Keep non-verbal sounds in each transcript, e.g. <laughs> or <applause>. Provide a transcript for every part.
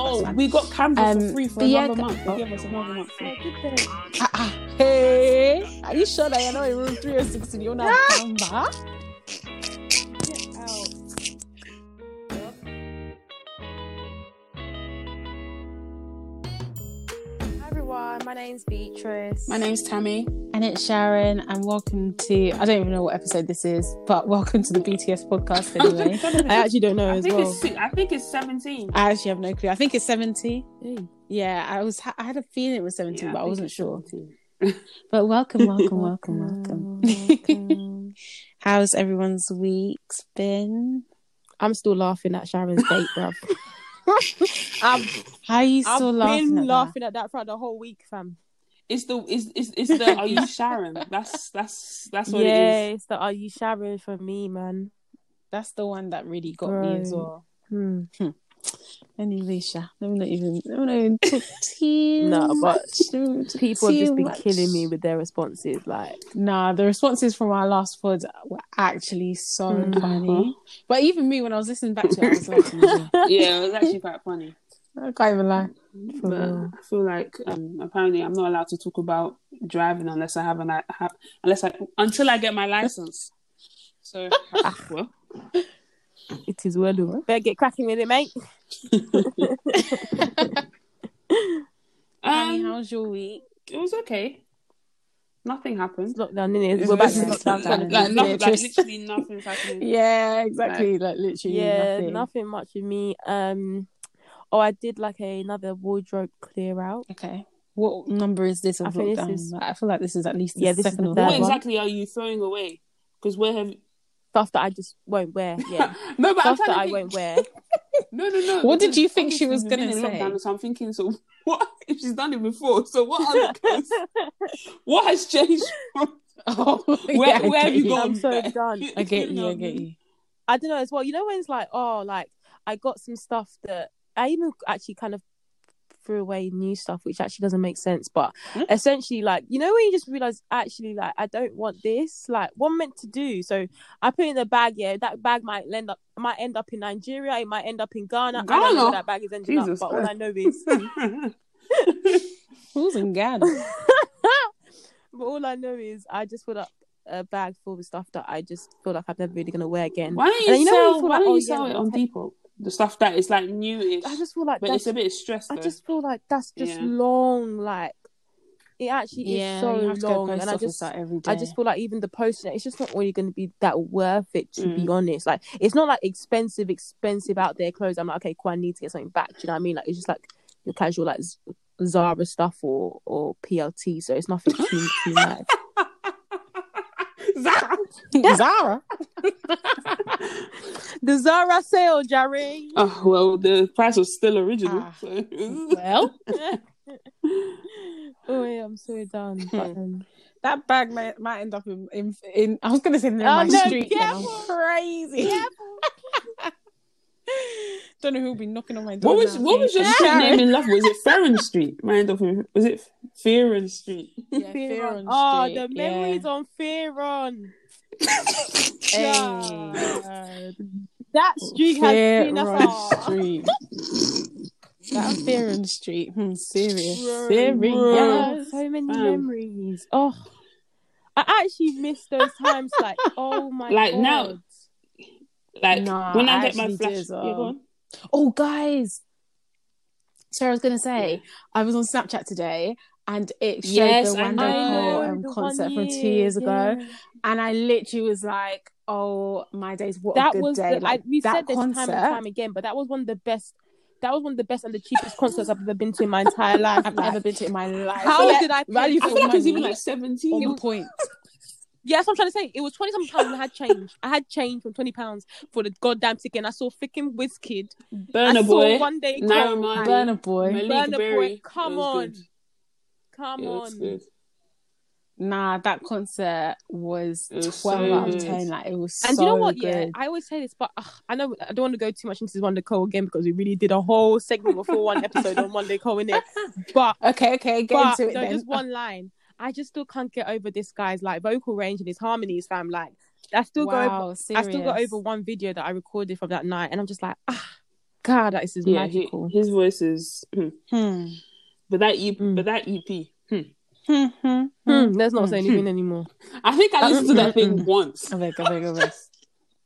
Oh, we got Canva Um, for free for yeah, another ca- month. They oh. Give us another month. free. Ah, ah, hey, are you sure that you're not in room 360? You're not Canva? Everyone, my name's Beatrice. My name's Tammy. And it's Sharon, and welcome to I don't even know what episode this is, but welcome to the BTS podcast <laughs> anyway. I actually don't know I as think well. it's I think it's seventeen. I actually have no clue. I think it's 70. Yeah, I was I had a feeling it was 17, Yeah, but I think wasn't sure. 17. <laughs> But welcome, welcome, welcome, welcome. <laughs> How's everyone's weeks been? I'm still laughing at Sharon's date, bruv. I've, How you I've still laughing been at that? laughing at that throughout the whole week, fam. It's the it's, it's, it's the <laughs> are you Sharon? That's that's that's what yeah, it is. it's the Are You Sharon for me, man. That's the one that really got me as Right. well. Hmm. Anyway, Sha, let me not even, let me not even talk <laughs> too No, but much. Let me not talk People have just been much. killing me with their responses. Like, Nah, the responses from our last pod were actually so Mhm. funny. But even me, when I was listening back to it, I was laughing. as well. Yeah, it was actually quite funny. I can't even lie. But real. I feel like um, apparently I'm not allowed to talk about driving unless I have an I have, unless I until I get my license. So <laughs> well, <laughs> it is well over. Better get cracking with it, mate. <laughs> Annie, um, how's your week? it was okay. Nothing happened. It's lockdown, innit? It's We're back to literally- lockdown. lockdown, time. like, innit? nothing, like literally nothing's happening. <laughs> Yeah, exactly. Like, literally Yeah, nothing. nothing. much with me. Um, oh, I did like a, another wardrobe clear out. Okay. What number is this of I think this is- I feel like this is at least the Yeah, this is second the or third What one. exactly are you throwing away? Because where have Stuff that I just won't wear. <laughs> Yeah, no, but I'm stuff that to I think- won't wear. <laughs> No, no, no. What did you think she was we've gonna in say? lockdown, So I'm thinking, so <laughs> what if she's done it before? So what other clothes? what has changed? Oh, where yeah, where have you you. gone? I'm so done. I get you. I get you. I don't know as well. You know when it's like, oh, like I got some stuff that I even actually kind of threw away new stuff, which actually doesn't make sense. But Hmm? essentially, like you know when you just realize actually, like I don't want this. Like what I'm meant to do. So I put it in the bag. Yeah, that bag might end up might end up in Nigeria. It might end up in Ghana. I don't know where that bag is ending Jesus up. But all I know is, <laughs> Who's in Ghana? <laughs> but all I know is I just put up a bag full of stuff that I just feel like I'm never really gonna wear again. why don't you And then you know you sell? Why like, don't oh, you yeah, sell it on take- Depop? The stuff that is like newish, I just feel like but that's it's a bit stressed. I though. just feel like that's just Yeah. long. Like it actually yeah, is so you have to go long, and I just, every day. I just feel like even the posting, it's just not really going to be that worth it. To be Mm. honest, like it's not like expensive, expensive out there clothes. I'm like, okay, cool, I need to get something back. Do you know what I mean? Like it's just like your casual like Zara stuff or or PLT. So it's nothing too too <laughs> mad. Zara. <laughs> Zara. The Zara sale, Jerry. Oh well, the price was still original. Ah. so- <laughs> Well, <laughs> oh yeah, I'm so done. But, um, that bag might, might end up in, in, in I was gonna say near Oh, my no, street. careful. crazy. Don't know who'll be knocking on my door. what was now. what was your street name in love? Was it Ferren Street? Mind of was it Fearon Street? Yeah, Fear Fear on. on Oh, Street, the yeah. memories on Fear on. Hey. God. <laughs> That street has Fear been a on. Street. <laughs> that Fear on Street. Hmm, serious. Bro, serious. bro, so many Fam. memories. Oh, I actually miss those times. Like, <laughs> oh my god. Like, god. now- Like Nah, when I, I get my actually flash, well. yeah, on. Oh, guys. So I was gonna say, I was on Snapchat today, and it showed Yes, the I Wande know. Coal um, concert one from two year, years ago, yeah. and I literally was like, "Oh my days, what that a good was day!" the, like I, we've that said this concert. time and time again, but that was one of the best. That was one of the best and the cheapest concerts I've ever been to in my entire life. I've like, ever been to in my life. How Yeah, did I pay value I for feel like it's money even like seventeen. on point? <laughs> Yeah, that's what I'm trying to say. It was twenty something pounds I had change. I had change from twenty pounds for the goddamn ticket. And I saw freaking Wizkid. I Burna saw Boy, one day Naira Cole, Burna Boy. Malik Burna Boy, come on. good. Come It was on. good. Nah, that concert was was twelve so out of ten. Like it was so good. And so you know what? good. Yeah, I always say this, but ugh, I know I don't want to go too much into Wande Coal again because we really did a whole segment before one episode on Wande Coal in it. <laughs> But okay, okay, get but into it no, then. just one line. I just still can't get over this guy's like vocal range and his harmonies, fam. Like I still go over, wow, I still got over one video that I recorded from that night, and I'm just like, ah, God, that is just Yeah, he, magical. his voice is. hmm. Hmm. But that EP, Mm. but that EP. hmm. Hmm, hmm, hmm. Hmm, let's not Hmm. say anything anymore. I think I listened to that thing once. I beg, I beg, I beg.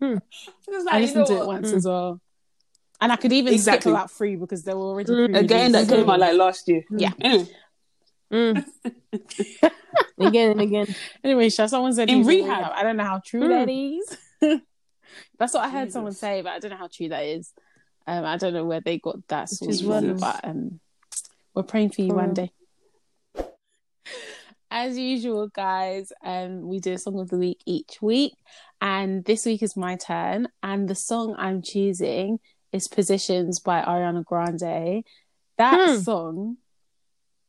Hmm. <laughs> Like, I you listened to know it once Mm. as well. And I could even skip Exactly. about three because they were already Mm. pre-released. Again, that came out like last year. Yeah. Anyway, Mm. <laughs> again and again. Anyway, Sha, someone said In he's rehab. I don't know how true Mm. that is. <laughs> That's what I heard someone say, but I don't know how true that is. Um, I don't know where they got that Which source is from, but um, we're praying for you one day. As usual, guys, um, we do a song of the week each week, and this week is my turn. And the song I'm choosing is "Positions" by Ariana Grande. That Hmm. song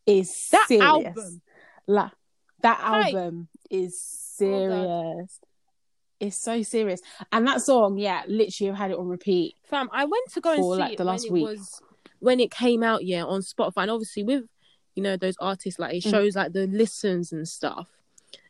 is That serious. album. La- that album is Oh, serious. it's so serious. And that song, yeah, literally I've had it on repeat. Fam, I went to go and see like, it the last week. was when it came out, yeah, on Spotify. And obviously with you know those artists, like it Mhm. shows like the listens and stuff.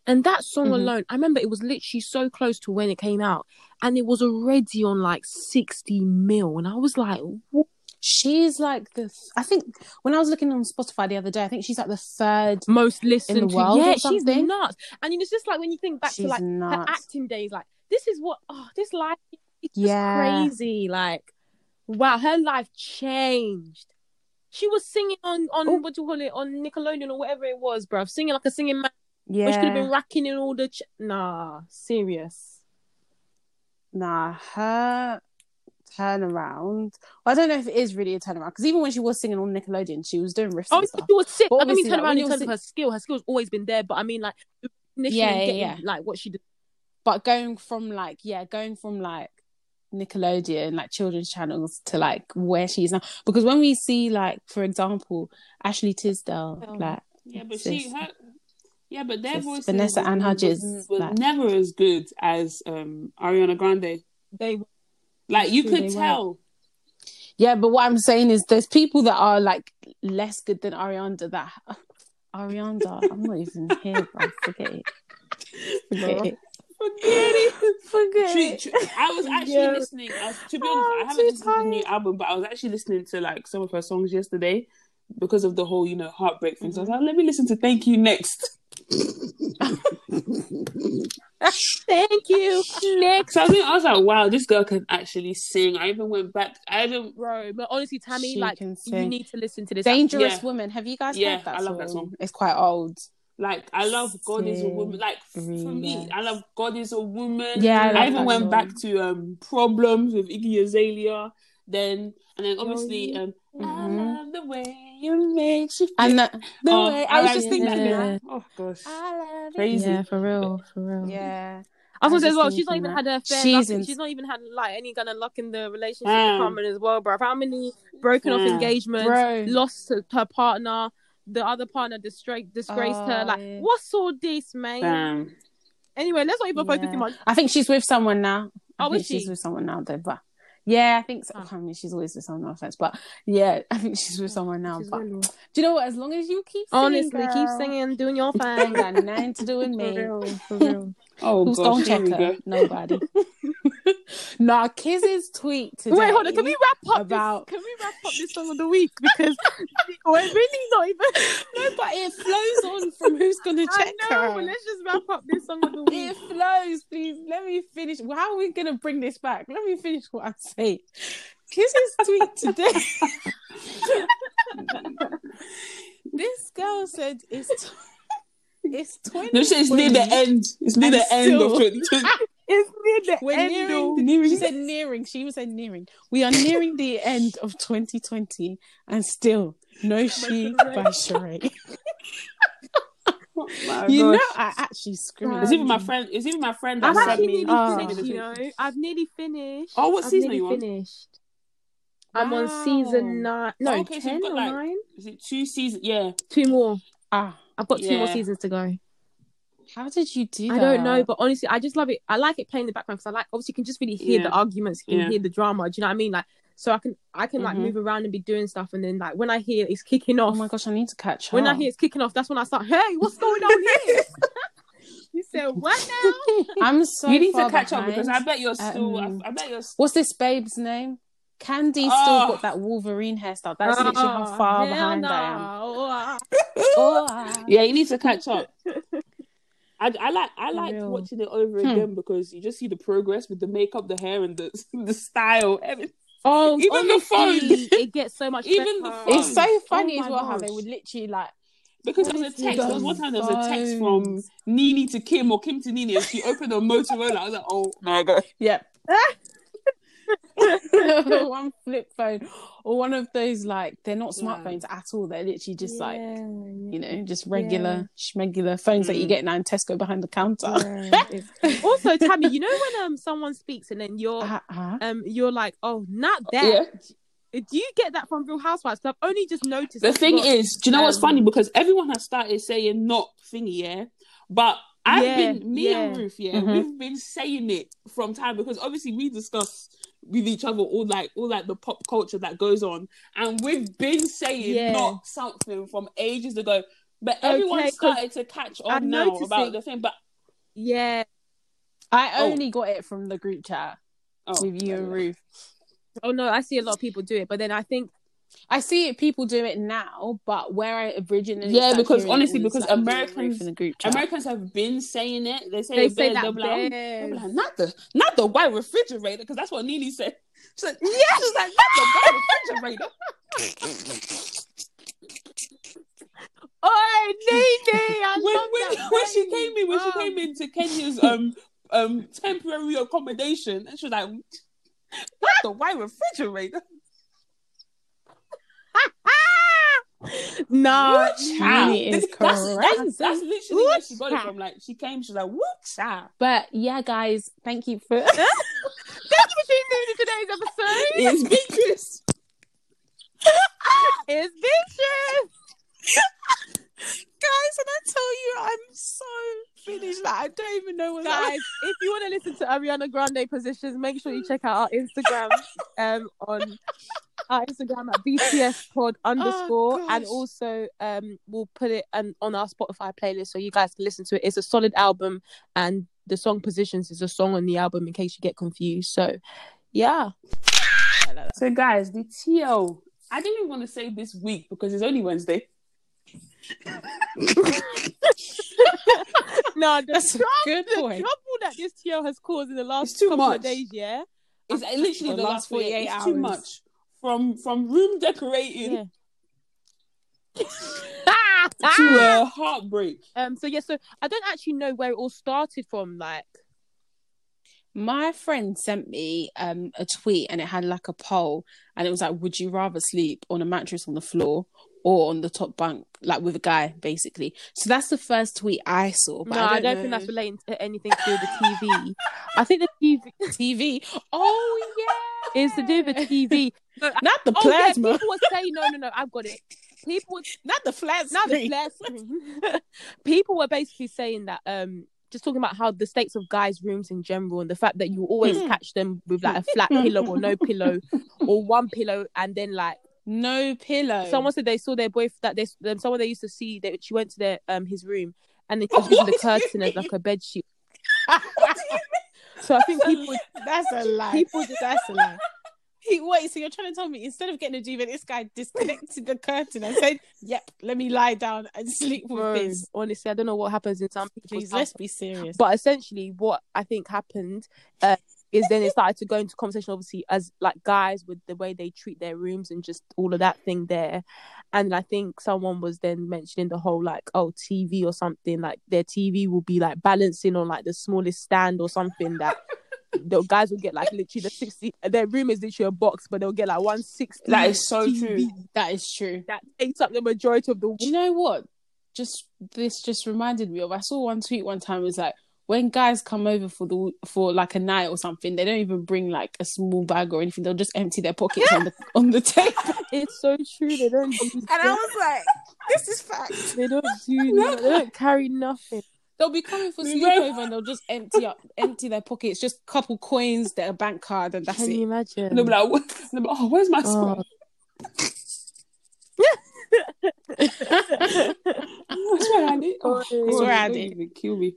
And that song Mhm. alone, I remember it was literally so close to when it came out, and it was already on like sixty mil, and I was like, what? She's like the I think when I was looking on Spotify the other day, I think she's like the third most listened in the to. world yeah, she's nuts. And it's just like when you think back She's to like her acting days, like this is what oh this life it's just Yeah. crazy. Like wow, her life changed. She was singing on on Oh. what do you call it on Nickelodeon or whatever it was, bruv. Singing like a singing man, Yeah. which could have been racking in all the ch- nah, serious. Nah, her turnaround. Well, I don't know if it is really a turnaround because even when she was singing on Nickelodeon, she was doing riffs Oh, she was sick. But I mean obviously, turn like, around in terms see- of her skill. Her skill's always been there, but I mean like Yeah, yeah, getting, yeah. like what she did. But going from like yeah, going from like Nickelodeon, like children's channels to like where she is now. Because when we see like, for example, Ashley Tisdale, Oh. like Yeah, but Sis. she her yeah, but their Sis. voices Vanessa was, Ann Hudgens, was, was like- never as good as um Ariana Grande. They Like you could tell. Yeah, but what I'm saying is there's people that are like less good than Ariana that Ariana, I'm not even here, bro. Forget it. <laughs> Forget it. Forget it. Forget True, it. I was actually Yeah. listening. I was, to be Oh, honest, I I'm haven't too listened to the new album, but I was actually listening to like some of her songs yesterday because of the whole, you know, heartbreak thing. So I was like, let me listen to "Thank You" next. <laughs> thank you. Next. So I, think, I was like, wow, this girl can actually sing. I even went back. I even Bro, but honestly, Tammy, She like you need to listen to this. Dangerous Yeah. Woman. Have you guys Yeah, heard that song? I song? love that song. It's quite old. Like I love God is a woman. Like f- for me, Serious. I love God is a woman. Yeah, I I, even went song. back to um problems with Iggy Azalea. Then and then obviously um I Mhm. love the way you makes you feel. And the, the Oh, way I was like just thinking Yeah. that. Oh gosh, I love it. crazy. Yeah, for real, for real. Yeah. I was I gonna say as well. She's not even that. had a fair. She's in- She's not even had like any kind of luck in the relationship Damn. department as well, bro. How many broken off engagements, Bro. lost to her partner, the other partner disgraced disgraced her. Oh, Like, yeah. what's all this, man? Damn. Anyway, let's not even focus Yeah. too much. I think she's with someone now. I Oh, think is she's with someone now though, but yeah, I think so. Oh. I mean, she's always with someone, no offense, but yeah, I think she's with someone now. She's But really- do you know what? As long as you keep singing, Honestly, keep singing, doing your thing. got nothing to do with <laughs> For me. real, for real. <laughs> Oh Who's gosh, gonna check we her? go. Nobody. <laughs> nah, Kiz's tweet today. Wait, hold on. Can we wrap up about- this? Can we wrap up this song of the week because <laughs> we're really not even. No, but it flows on from who's gonna I check know, her. but let's just wrap up this song of the week. It flows, please. Let me finish. How are we gonna bring this back? Let me finish what I'm saying. Kiz's tweet today. <laughs> this girl said it's tw- it's twenty. No, shit, it's near the end. It's near And the end of still- 2020. It's near the We're end. nearing. though. Nearing. She said nearing. She was said nearing. We are nearing the end of 2020, and still no she by Sheree. My You know. I actually screamed. It's even my friend. It's even my friend that I've sent actually me. nearly Oh. finished. You know, I've nearly finished. Oh, what I've season are nearly you on? finished. I'm on season nine. No, Oh, okay, ten you've got, or like- nine. Is it two seasons? Yeah. Two more. Ah, I've got two more seasons to go. How did you do that? I don't know, but honestly, I just love it. I like it playing in the background because I like. Obviously, you can just really hear Yeah. the arguments. You can Yeah. hear the drama. Do you know what I mean? Like, so I can I can like Mhm. move around and be doing stuff, and then like when I hear it's kicking off. Oh my gosh, I need to catch up. when I hear it's kicking off, that's when I start. Hey, what's going on here? <laughs> <laughs> you said what now? <laughs> I'm so. you need to far catch up because I bet you're still. Um, I, I bet you're. s- What's this babe's name? Kandi Oh. still got that Wolverine hairstyle. That's literally how far Oh, hell behind I am. no. Oh, ah. Yeah, you need to catch up. I, I like I For like real. watching it over Hmm. again because you just see the progress with the makeup, the hair, and the <laughs> the style. <laughs> Everything. Oh, Even the phone. <laughs> it gets so much Even the phone. It's so funny Oh as my well how they would literally like Because there was a text. There was one time there was a text from. Nene to Kim or Kim to Nene, and she opened her Motorola. I was like, oh my god. Yep. <laughs> <laughs> one flip phone or one of those like they're not Yeah. smartphones at all. They're literally just like Yeah, you know just regular schmegular phones that you get now in Tesco behind the counter. yeah. <laughs> Also, Tammy, you know when um someone speaks and then you're Uh-huh. um you're like, oh, not that. Yeah. Do you get that from Real Housewives? I've only just noticed. The thing got- is, do you know what's um, funny? Because everyone has started saying not thingy, yeah. But I've Yeah, been me and. Ruth, yeah, Mhm. we've been saying it from time because obviously we discuss with each other all like all like the pop culture that goes on, and we've been saying Yeah. not something from ages ago. But everyone Okay, 'cause started to catch on I'm now noticing- about the thing. But yeah. I Oh. only got it from the group chat oh, with you and Ruth. Oh no, I see a lot of people do it, but then I think I see people do it now, but where I originally Yeah, because honestly, because Americans- in the group chat. Americans have been saying it. They say they say that. they'll like, oh, bare- They'll be like, not the not the white refrigerator because that's what Nene said. <laughs> She's like, yeah, she's like, not the white refrigerator. <laughs> Oh, Nene, I <laughs> when love when, when she came in, when she Oh. came into Kenya's um um temporary accommodation, and she was like, not the white refrigerator. No, What? Nene is That's, that's, that's literally where she got it from. Like she came, she was like, woo-cha. But yeah, guys, thank you for <laughs> <laughs> Thank you for tuning in to today's episode. It's Beatrice. <laughs> It's Beatrice. Guys, and I tell you, I'm so finished. Like I don't even know what Guys, if you want to listen to Ariana Grande positions, make sure you check out our Instagram <laughs> um on our Instagram at BTS pod underscore and also um we'll put it um, on our Spotify playlist so you guys can listen to it. It's a solid album and the song Positions is a song on the album in case you get confused. So yeah. So guys, the TL. I didn't even want to say this week because it's only Wednesday. <laughs> no, the, That's a good the trouble that this TL has caused in the last It's too couple much. of days, yeah. It's literally the the last 48 48 It's too hours. much. From from room decorating Yeah. <laughs> to a <laughs> heartbreak. Um. So yeah. So I don't actually know where it all started from. Like, My friend sent me um, a tweet and it had like a poll and it was like, would you rather sleep on a mattress on the floor or on the top bunk, like with a guy, basically? So that's the first tweet I saw. No, I don't, know. think that's relating to anything to do with the TV. I think the TV <laughs> TV. Oh yeah, is to do with the TV. No, <laughs> Not the oh yeah, plasma, people were saying no, no, no. I've got it. People, were, not the flat not the screen. flat <laughs> screen. people were basically saying that. Um, just talking about how the states of guys' rooms in general and the fact that you always Hmm. catch them with like a flat pillow or no pillow or one pillow and then like No pillow. someone said they saw their boyfriend that they um, someone they used to see that she went to their um his room and they <laughs> was using the What do you curtain as like a bed sheet. So I think people That's a lie. people just That's a lie. <laughs> He, wait, so you're trying to tell me instead of getting a duvet, this guy disconnected the curtain and said, "Yep, let me lie down and sleep with bro, this." honestly, I don't know what happens in some people's let's be serious. But essentially, what I think happened uh, is then it started to go into conversation, obviously, as like guys with the way they treat their rooms and just all of that thing there. And I think someone was then mentioning the whole like, oh, TV or something like their TV will be like balancing on like the smallest stand or something that. <laughs> The guys will get like literally the sixty. Their room is literally a box, but they'll get like one sixty. That is so true. that is true. That takes up the majority of the. Do you know what? Just this just reminded me of. I saw one tweet one time. It was like when guys come over for the for like a night or something, they don't even bring like a small bag or anything. They'll just empty their pockets on the <laughs> on the table. It's so true. They don't. Do And I was like, this is fact. They don't do. no. They don't carry nothing. They'll be coming for Remember- sleepover and they'll just empty up, empty their pockets, just a couple coins, their bank card, and that's Can it. you imagine? And they'll be like, what? <laughs> They'll be like, oh, where's my Oh. squad? I swear I did. Oh, I swear I don't did. kill me.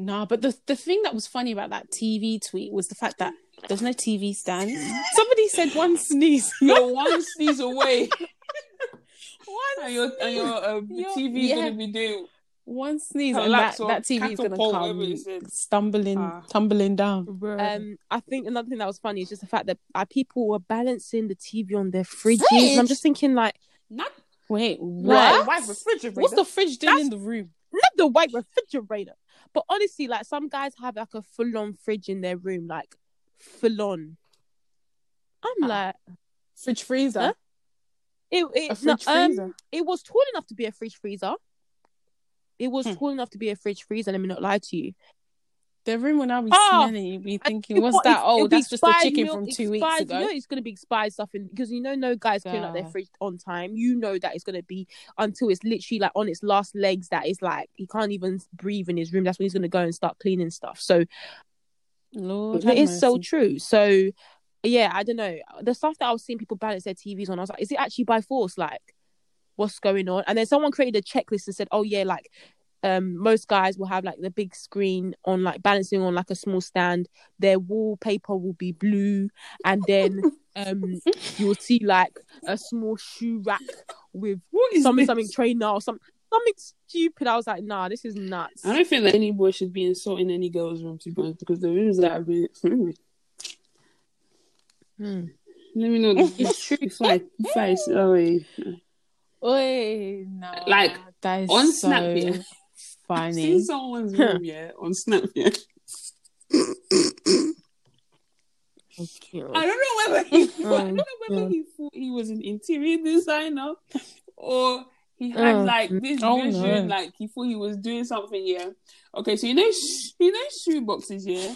Nah, but the the thing that was funny about that TV tweet was the fact that there's no TV stand. Somebody said one sneeze. <laughs> You're one sneeze away, <laughs> one and your and your um, Your- TV is yeah. gonna be doing. one sneeze, and that, that TV is gonna catapult, whatever come stumbling, Ah. tumbling down. Um, I think another thing that was funny is just the fact that uh, people were balancing the TV on their fridges. And I'm just thinking, like, Not Wait, What? what? white refrigerator. What's the fridge doing That's- in the room? Not the white refrigerator, but honestly, like some guys have like a full on fridge in their room, like full on. I'm Ah. like, Fridge freezer. Huh? it, A it, no, um, it was tall enough to be a fridge freezer. It was Hmm. tall enough to be a fridge freezer. Let me not lie to you. The room will now be Oh, smelling. You'll be thinking, what's what? that? It's- Oh, that's just the chicken milk, from two weeks ago. You know it's going to be expired stuff, in, because you know no guys clean up their fridge on time. You know that it's going to be until it's literally like on its last legs. that it's like he can't even breathe in his room. That's when he's going to go and start cleaning stuff. So Lord, it is so true. So yeah, I don't know the stuff that I was seeing people balance their TVs on. I was like, is it actually by force? Like, what's going on? And then someone created a checklist and said, oh yeah, like um most guys will have like the big screen on like balancing on like a small stand their wallpaper will be blue and then <laughs> um you'll see like a small shoe rack with What is something this? something trainer or something something stupid i was like nah this is nuts I don't feel that any boy should be insulting any girl's room to be honest, because the rooms that have been. Hmm. Hmm. Let me know. <laughs> It's true. If I, if I, oh, wait. Oi, no, Like, that is on so Snap, yeah. I've seen someone's room, yeah, on Snap, yeah. I don't know whether he, <laughs> I don't know whether he thought he was an interior designer or he had Oh, like this oh, vision, no. like he thought he was doing something. Yeah. Okay, so you know, sh- you know, shoe boxes, yeah.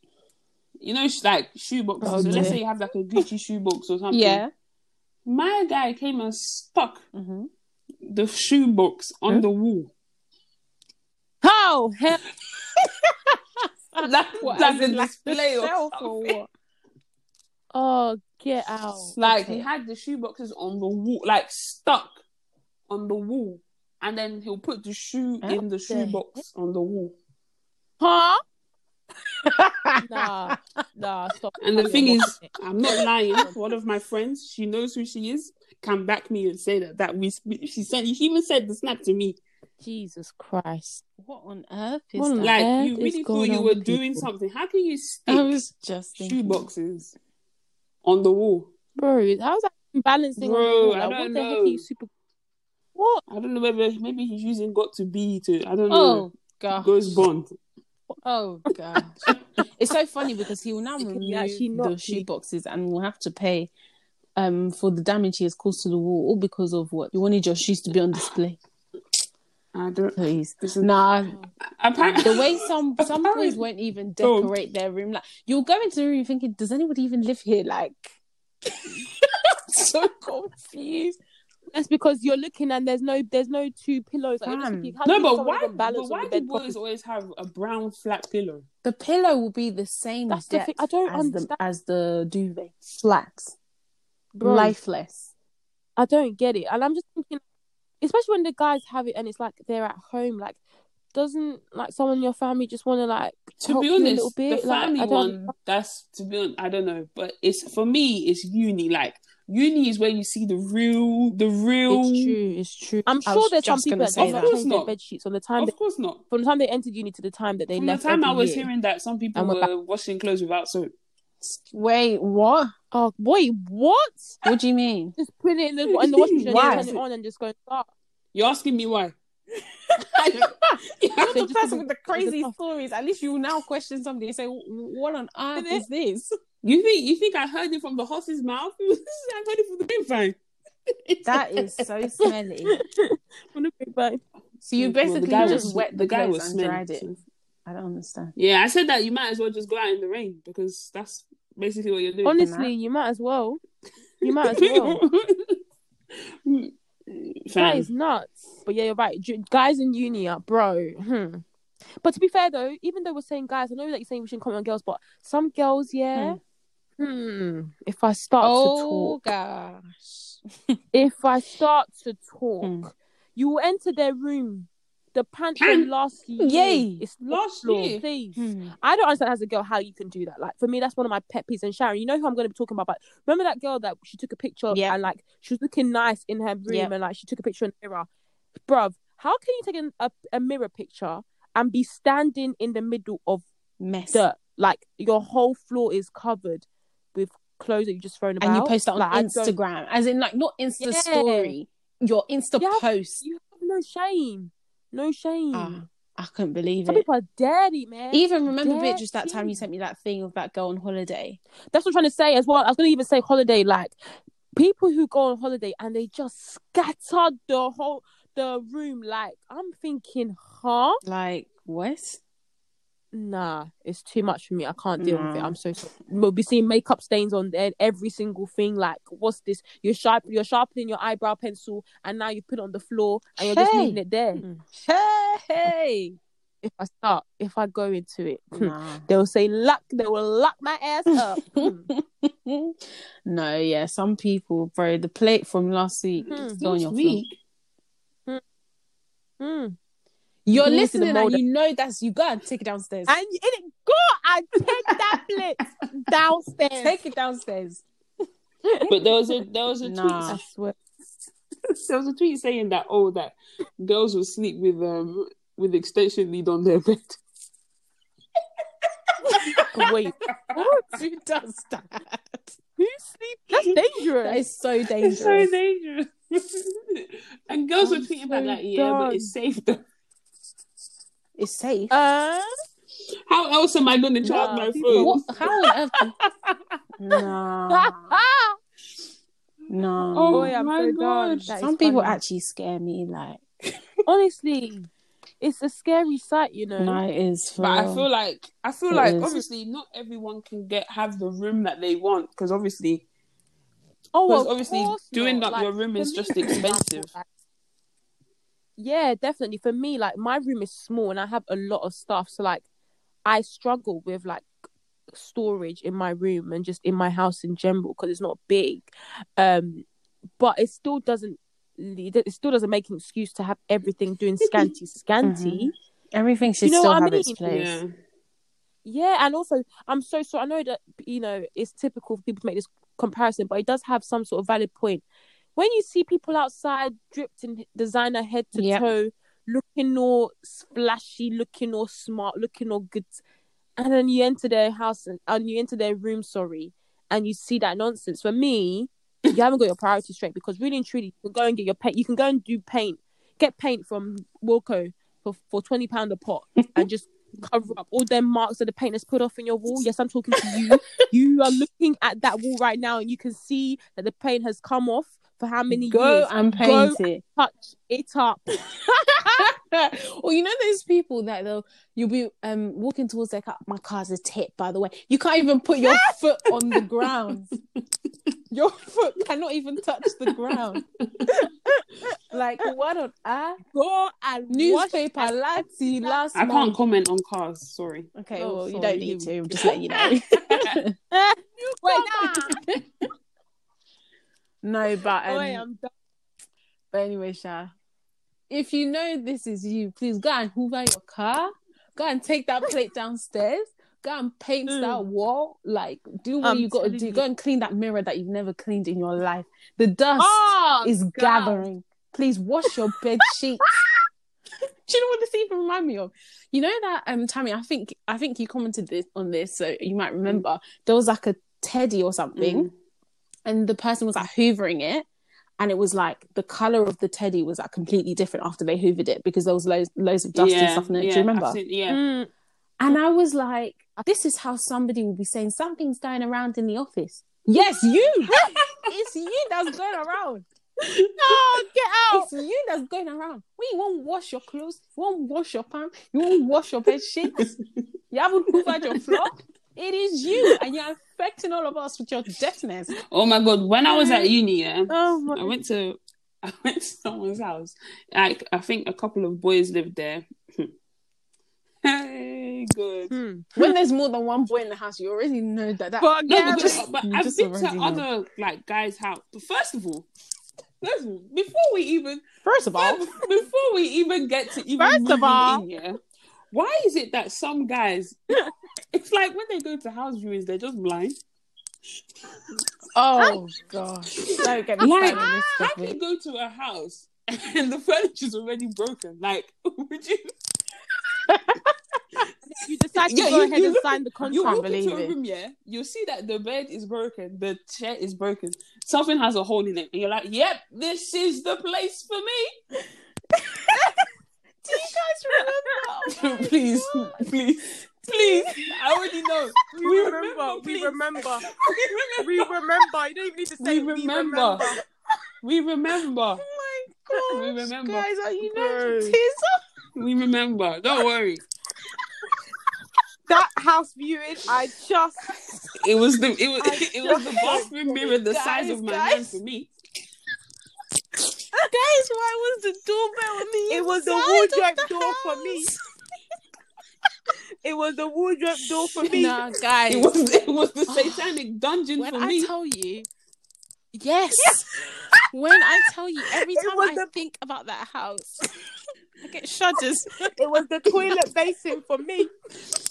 <laughs> you know, sh- like shoe boxes. Oh, so let's say you have like a Gucci shoe box or something. Yeah. My guy came and stuck hmm the shoe box on Huh? the wall. Oh <laughs> hell <laughs> Like, What, like a like, display or or what? oh get out Like Okay. he had the shoe boxes on the wall, like stuck on the wall, and then he'll put the shoe Huh? in the shoe box on the wall. huh <laughs> nah nah stop And the thing is, it. I'm not lying. One of my friends, she knows who she is, can back me and say that that we. She said she even said the snap to me. Jesus christ What on earth is What on that? Like earth you really thought you were doing people? something. How can you stick I was just shoe boxes on the wall? bro how's that balancing Bro, on the wall? I don't what the heck know. are you super what I don't know whether maybe he's using got to be to. I don't know. Oh gosh. Goes Bond. Oh gosh. <laughs> it's so funny because he will now It could be remove actually the not shoe boxes and will have to pay um for the damage he has caused to the wall, all because of what you wanted your shoes to be on display. I don't. Please. This is, Nah, apparently, the way some <laughs> some boys won't even decorate their room. Like you'll go into the room thinking, does anybody even live here? Like <laughs> so confused. That's because you're looking and there's no there's no two pillows. Like, you're just Fam. thinking, how No, but why? But why the do boys always have a brown flat pillow? The pillow will be the same That's the depth thing, I don't as the understand. as the duvet. Flat. Bro, Lifeless. I don't get it, and I'm just thinking, especially when the guys have it and it's like they're at home. Like, doesn't like someone in your family just want to like to be you a honest, little bit? the Like, family I one, that's to be honest, I don't know, but it's for me, it's uni. Like uni is where you see the real, the real. It's true. It's true. I'm sure there's some people gonna that that. change Of course their not. bed sheets from the time Of they, course not. from the time they entered uni to the time that they From the time I was year. hearing that some people And we're were washing clothes without soap. Wait, what? Oh wait, what? What do you mean? <laughs> Just put it in the in the washing machine, and turn it on, and just go start. You're asking me why? You're <laughs> So the person with the crazy stories. At least you now question somebody and say, "What on earth Isn't this?" You think you think I heard it from the horse's mouth? <laughs> I heard it from the grapevine. That is so smelly. From the grapevine. So you Well, the basically guy just was- wet the, the guy was and smelly, dried it. So- I don't understand. Yeah, I said that you might as well just go out in the rain because that's basically what you're doing. Honestly, you might as well. You might as well. <laughs> That Fam. nuts. But yeah, you're right. Guys in uni are bro. Hmm. But to be fair though, even though we're saying guys, I know that you're saying we shouldn't comment on girls, but some girls, yeah. Hmm. If I start Oh to talk, gosh. if I start to talk, Hmm. you will enter their room. The pants from last year. Yay. It's Last year? please. Hmm. I don't understand as a girl how you can do that. Like for me, that's one of my pet peeves. And Sharon, you know who I'm going to be talking about. But remember that girl that she took a picture Yeah. and like she was looking nice in her room Yeah. and like she took a picture in the mirror. Bruv, how can you take an, a a mirror picture and be standing in the middle of Mess. dirt? Like your whole floor is covered with clothes that you just thrown about. and you post it on Like, Instagram, as in like not Insta Yeah. story, your Insta post. You have no shame. No shame. Ah, I couldn't believe Some it. people are dirty, man. Even remember, bitch, just that time you sent me that thing of that girl on holiday. That's what I'm trying to say as well. I was going to even say holiday, like people who go on holiday and they just scatter the whole the room. Like I'm thinking, huh? Like what? Nah, it's too much for me. I can't deal with it. I'm so sorry. We'll be seeing makeup stains on there, every single thing. Like, what's this? You're sharp. You're sharpening your eyebrow pencil, and now you put it on the floor, and you're just leaving it there. Hey, hey. If I start, if I go into it, <laughs> Nah. they'll say lock. They will lock my ass <laughs> up. Hmm. <laughs> no, yeah, some people, bro. The plate from last week Hmm. is on your week. Hmm. You're can even see the listening and you know that's you gotta take it downstairs. And you- it, go and take that plate <laughs> downstairs. Take it downstairs. But there was a there was a Nah. I swear. tweet <laughs> there was a tweet saying that oh that girls will sleep with um with extension lead on their bed. <laughs> Wait, Who does that? who sleep? That's dangerous. That is so dangerous. It's so dangerous. and girls were I'm tweeting back so like, yeah, but done. it's safe though. It's safe. uh, How else am I gonna charge Nah, my people- phone? what? How on earth? can- No, no. Oh Boy, I'm my so God. Some people funny. actually scare me. Like, <laughs> honestly, it's a scary sight, you know. no, it is. For But I feel like I feel It like is. obviously not everyone can get have the room that they want because obviously oh, because of obviously doing not. up your room is just for example, expensive. <laughs> like- yeah, definitely. For me, like my room is small and I have a lot of stuff, so like I struggle with like storage in my room and just in my house in general because it's not big. Um, but it still doesn't. It still doesn't make an excuse to have everything doing <laughs> scanty, scanty. everything should You know still what I have its mean? place. Yeah. Yeah, and also I'm so sorry. I know that you know it's typical for people to make this comparison, but it does have some sort of valid point. When you see people outside dripped in designer head to Yep. toe, looking all splashy, looking all smart, looking all good, and then you enter their house and, and you enter their room, sorry, and you see that nonsense. For me, you haven't got your priorities straight because really and truly, you can go and get your paint. You can go and do paint, get paint from Wilko for for twenty pound a pot, and just <laughs> cover up all them marks that the paint has put off in your wall. Yes, I'm talking to you. <laughs> you are looking at that wall right now, and you can see that the paint has come off for how many Go years. and Go paint it. touch it up. <laughs> or you know those people that they'll you'll be um walking towards their car. My car's a tip, by the way. You can't even put your <laughs> foot on the ground. Your foot cannot even touch the ground. <laughs> like what on earth? Go and Newspaper and- last I can't month. comment on cars. Sorry. Okay, Oh, well you don't need you- to. Just let you know. Wait, nah. No, <laughs> but um, Boy, I'm done. but anyway, Sha. if you know this is you, please go and hoover your car. Go and take that plate downstairs. Go and paint Mm. that wall. Like, do what I'm you got to do. you. Go and clean that mirror that you've never cleaned in your life. The dust Oh, is God. gathering. Please wash your bed <laughs> sheets. Do you know what this even remind me of? You know that um Tammy, I think I think you commented this on this, so you might remember. There was like a teddy or something, Mm. And the person was like hoovering it, and it was like the color of the teddy was like completely different after they hoovered it because there was loads loads of dust and stuff in it. yeah, Do you remember? Yeah. Mm. And I was like, this is how somebody will be saying something's going around in the office. Yes, you. <laughs> it's you that's going around. No, get out. It's you that's going around. When you won't wash your clothes, you won't wash your pants, you won't wash your bed sheets, you haven't hoovered your floor. <laughs> It is you, and you're affecting all of us with your deafness. Oh my god! When I was at uni, yeah, Oh my I went to <laughs> I went to someone's house. Like I think a couple of boys lived there. <laughs> hey, good. Hmm. When there's more than one boy in the house, you already know that. that But No, yeah, because, just- but I've just been to know. other like guys' house. But first of all, first of all, before we even First of all, <laughs> before we even get to even First of all- in, yeah, why is it that some guys? It's like when they go to house viewings, they're just blind. oh gosh, don't get me Like, started on this how topic. can you go to a house and the furniture's already broken? Like, <laughs> would you? you decide to Yeah, go you- ahead you and look- sign the contract. can't walk into believe a room, yeah, you'll see that the bed is broken, the chair is broken, something has a hole in it, and you're like, "Yep, this is the place for me." <laughs> Do you guys remember? Oh <laughs> please, please, please. <laughs> I already know. We remember. We please. remember. <laughs> We We remember. You don't even need to say We we remember. remember. We remember. Oh my god. <laughs> We remember. guys, are you know Bro. tears up? We remember. Don't worry. That house viewing, I just It was the it was I it was the bathroom mirror the Guys, size of my guys. hand for me. Guys, why was the doorbell on the it was the wardrobe the door for me. House? It was the wardrobe door for me. Nah, guys. It was it was the ah. satanic dungeon when for me. When I tell you, yes. <laughs> when I tell you, every time I the- think about that house, I get shudders. It was the toilet basin for me.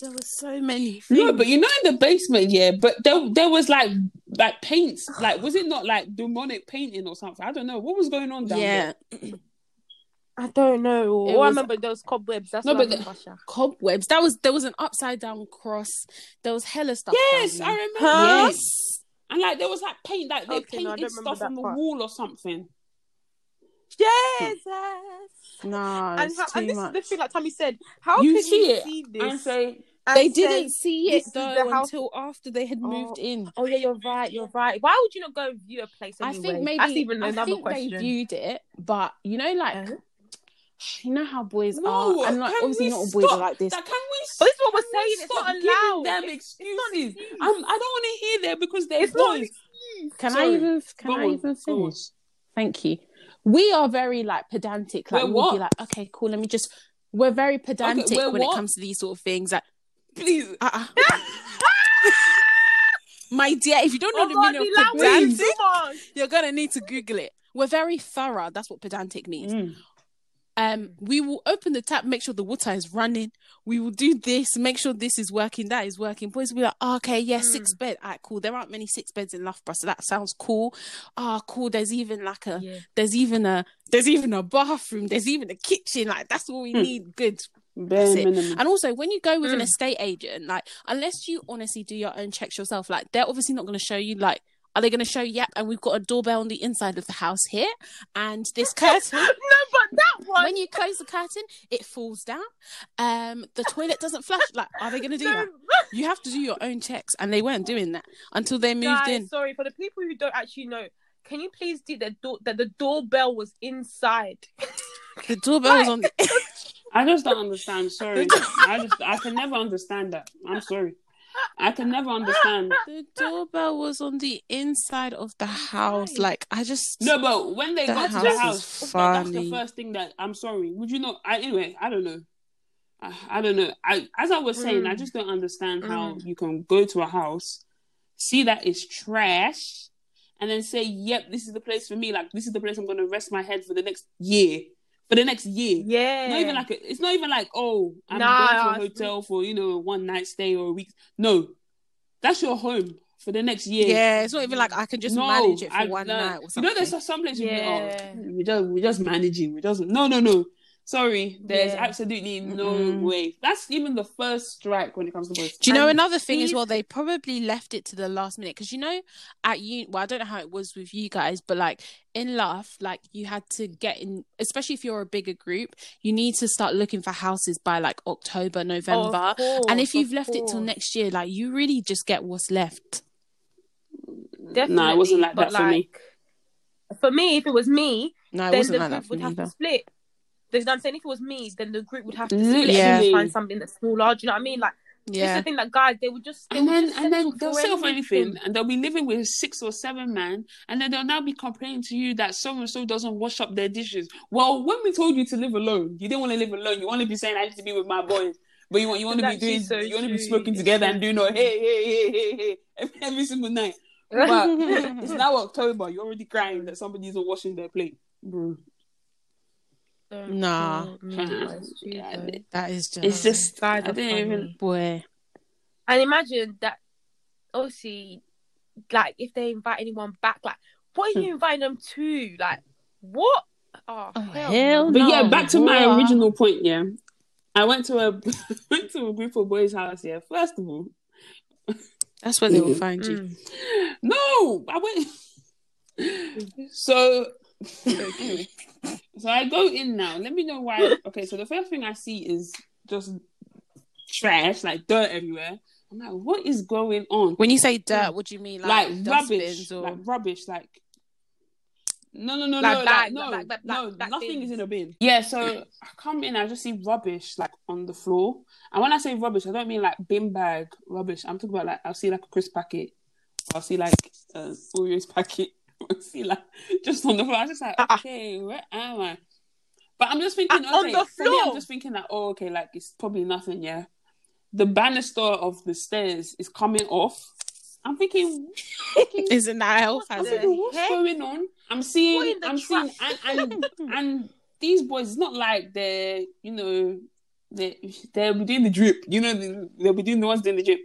There were so many. no, but you know in the basement, yeah, but there there was like like paints, like was it not like demonic painting or something? I don't know what was going on down yeah, there. I don't know. All I remember those cobwebs. That's No, what I but the- cobwebs. That was there was an upside down cross. There was hella stuff. Yes, I remember. Huh? Yes. And like there was like paint, like they Okay, painted don't stuff on the part. wall or something. Jesus. No, And, how, and this much. is the thing, like Tommy said, how You can see you it see this? And say, they didn't see it though until after they had moved Oh. in. Oh yeah, you're right. You're right. Why would you not go view a place I think maybe that's even I another think question. they viewed it, but you know, like Uh-huh. You know how boys no, are, and like can obviously we not all boys stop? are like this. That, can we? But this is what we're can we saying, it's stop not giving allowed. them It's- it's not excuses. I'm, I don't want to hear that because they're It's not boys. Can Sorry. I even can Go I on, even go on. finish? Thank you. We are very like pedantic. Like We're we'll be what? like, okay, cool. Let me just. We're very pedantic we're when what? it comes to these sort of things. Like, Please, uh-uh. <laughs> my dear, if you don't know Oh the God, meaning of language, pedantic, you're gonna need to Google it. We're very thorough. That's what pedantic means. Mm. Um, we will open the tap, make sure the water is running. We will do this, make sure this is working, that is working. Boys will be like, oh, okay, yeah, six Mm. bed. All right, cool. There aren't many six beds in Loughborough, so that sounds cool. Ah, cool. There's even like a, Yeah. there's even a, there's even a bathroom. There's even a kitchen. Like that's all we Hmm. need. Good. bare That's it. minimum. And also, when you go with an Mm. estate agent, like unless you honestly do your own checks yourself, like they're obviously not going to show you like. Are they going to show? Yep, and we've got a doorbell on the inside of the house here, and this <laughs> curtain. No, <laughs> but that one. when you close the curtain, it falls down. Um, the toilet doesn't flush. Like, are they going to do <laughs> no, that? You have to do your own checks, and they weren't doing that until they moved guys, in. sorry for the people who don't actually know. Can you please do that? Door, that the doorbell was inside. <laughs> The doorbell was on. The- I just don't understand. Sorry, I just I can never understand that. I'm sorry. I can never understand. the doorbell was on the inside of the house. Like, I just No, but when they That got to the house house, is that- that's the first thing that I'm sorry. Would you not? I, anyway, I don't know. I, I don't know. I as I was saying, I Mm. just don't understand how Mm. you can go to a house, see that it's trash, and then say, "Yep, this is the place for me. Like this is the place I'm going to rest my head for the next year." For the next year. Yeah. Not even like a, it's not even like oh I'm Nah, going to a hotel for you know a one night stay or a week. No, that's your home for the next year. Yeah, it's not even like I can just no, manage it for I- one no. night or You know, there's some places Yeah. oh, we just we just managing. We just no no no. Sorry, there's Yeah. absolutely no Mm-mm. way. That's even the first strike when it comes to boys. Do you know And another thing as well? They probably left it to the last minute because you know, at you, well, I don't know how it was with you guys, but like in Love, like you had to get in, especially if you're a bigger group, you need to start looking for houses by like October, November. and if you've left it till next year, like you really just get what's left. Definitely, No, it wasn't like but that for me. like, For me, if it was me, No, it then wasn't the like group that for would me have to split. There's no, I'm saying if it was me, then the group would have to split Yeah. and find something that's smaller. Do you know what I mean? Like this is the thing that guys they would just they And then and then they'll settle for anything, and they'll be living with six or seven man, and then they'll now be complaining to you that so and so doesn't wash up their dishes. Well, when we told you to live alone, you didn't want to live alone. You want to be saying I need to be with my boys, but you want you want to be doing so you want to be smoking together and doing all hey hey hey hey hey every, every single night. <laughs> But it's now October. You're already crying that somebody isn't washing their plate, bro. Nah. Yeah, that is just It's just Guys I didn't even. boy. And imagine that, obviously, like if they invite anyone back, like what Hmm. are you inviting them to? Like what? Oh, Oh, hell, hell no. But yeah, back to my bruh. original point. Yeah, I went to a <laughs> went to a group of boys' house. Yeah, first of all, That's where they will find you. Mm. no, I went. <laughs> so <laughs> anyway, so I go in now. Let me know why. Okay, so the first thing I see is just trash, like dirt everywhere. I'm like, what is going on? When you say dirt, what do you mean? Like, Like, rubbish, or like rubbish, like. No, no, no, Like no, bag- like, no, like- like- no, nothing is in a bin. Yeah, so I come in, I just see rubbish like on the floor. And when I say rubbish, I don't mean like bin bag rubbish. I'm talking about like I'll see like a crisp packet, I'll see like a Oreos packet, <laughs> see like just on the floor. I was just like, Uh-uh. okay, where am I? But I'm just thinking, Uh, on okay, for me, I'm just thinking that, oh, okay, like it's probably nothing, yeah. The banister of the stairs is coming off. I'm thinking, isn't that <laughs> health I'm hazard? what's heck? going on? I'm seeing, I'm seeing, and, and <laughs> and these boys, it's not like they're, you know, they they'll be doing the drip. You know, they- they'll be doing the ones doing the drip.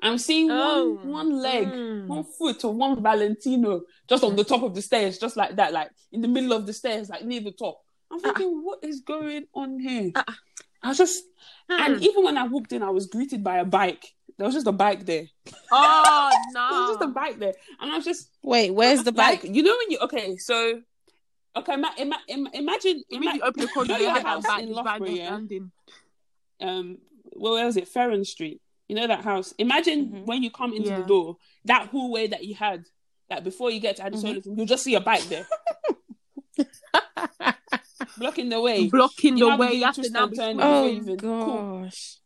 I'm seeing Oh. one one leg, Mm. one foot of one Valentino just on the top of the stairs, just like that, like in the middle of the stairs, like near the top. I'm thinking, what is going on here? Uh-uh. I was just, and Mm. even when I walked in, I was greeted by a bike. There was just a bike there. Oh <laughs> There was just a bike there, and I was just Wait, where's the like bike? you know when you okay so okay ima- ima- ima- imagine You mean <laughs> you open the you corner, know you your house in Loughborough, yeah? um well, where was it Ferron Street you know that house imagine Mhm. when you come into Yeah. the door that hallway that you had like before you get to Addison you'll just see a bike there <laughs> blocking the way blocking You the way. doing You have to twist now and be turn. Oh even cool. gosh.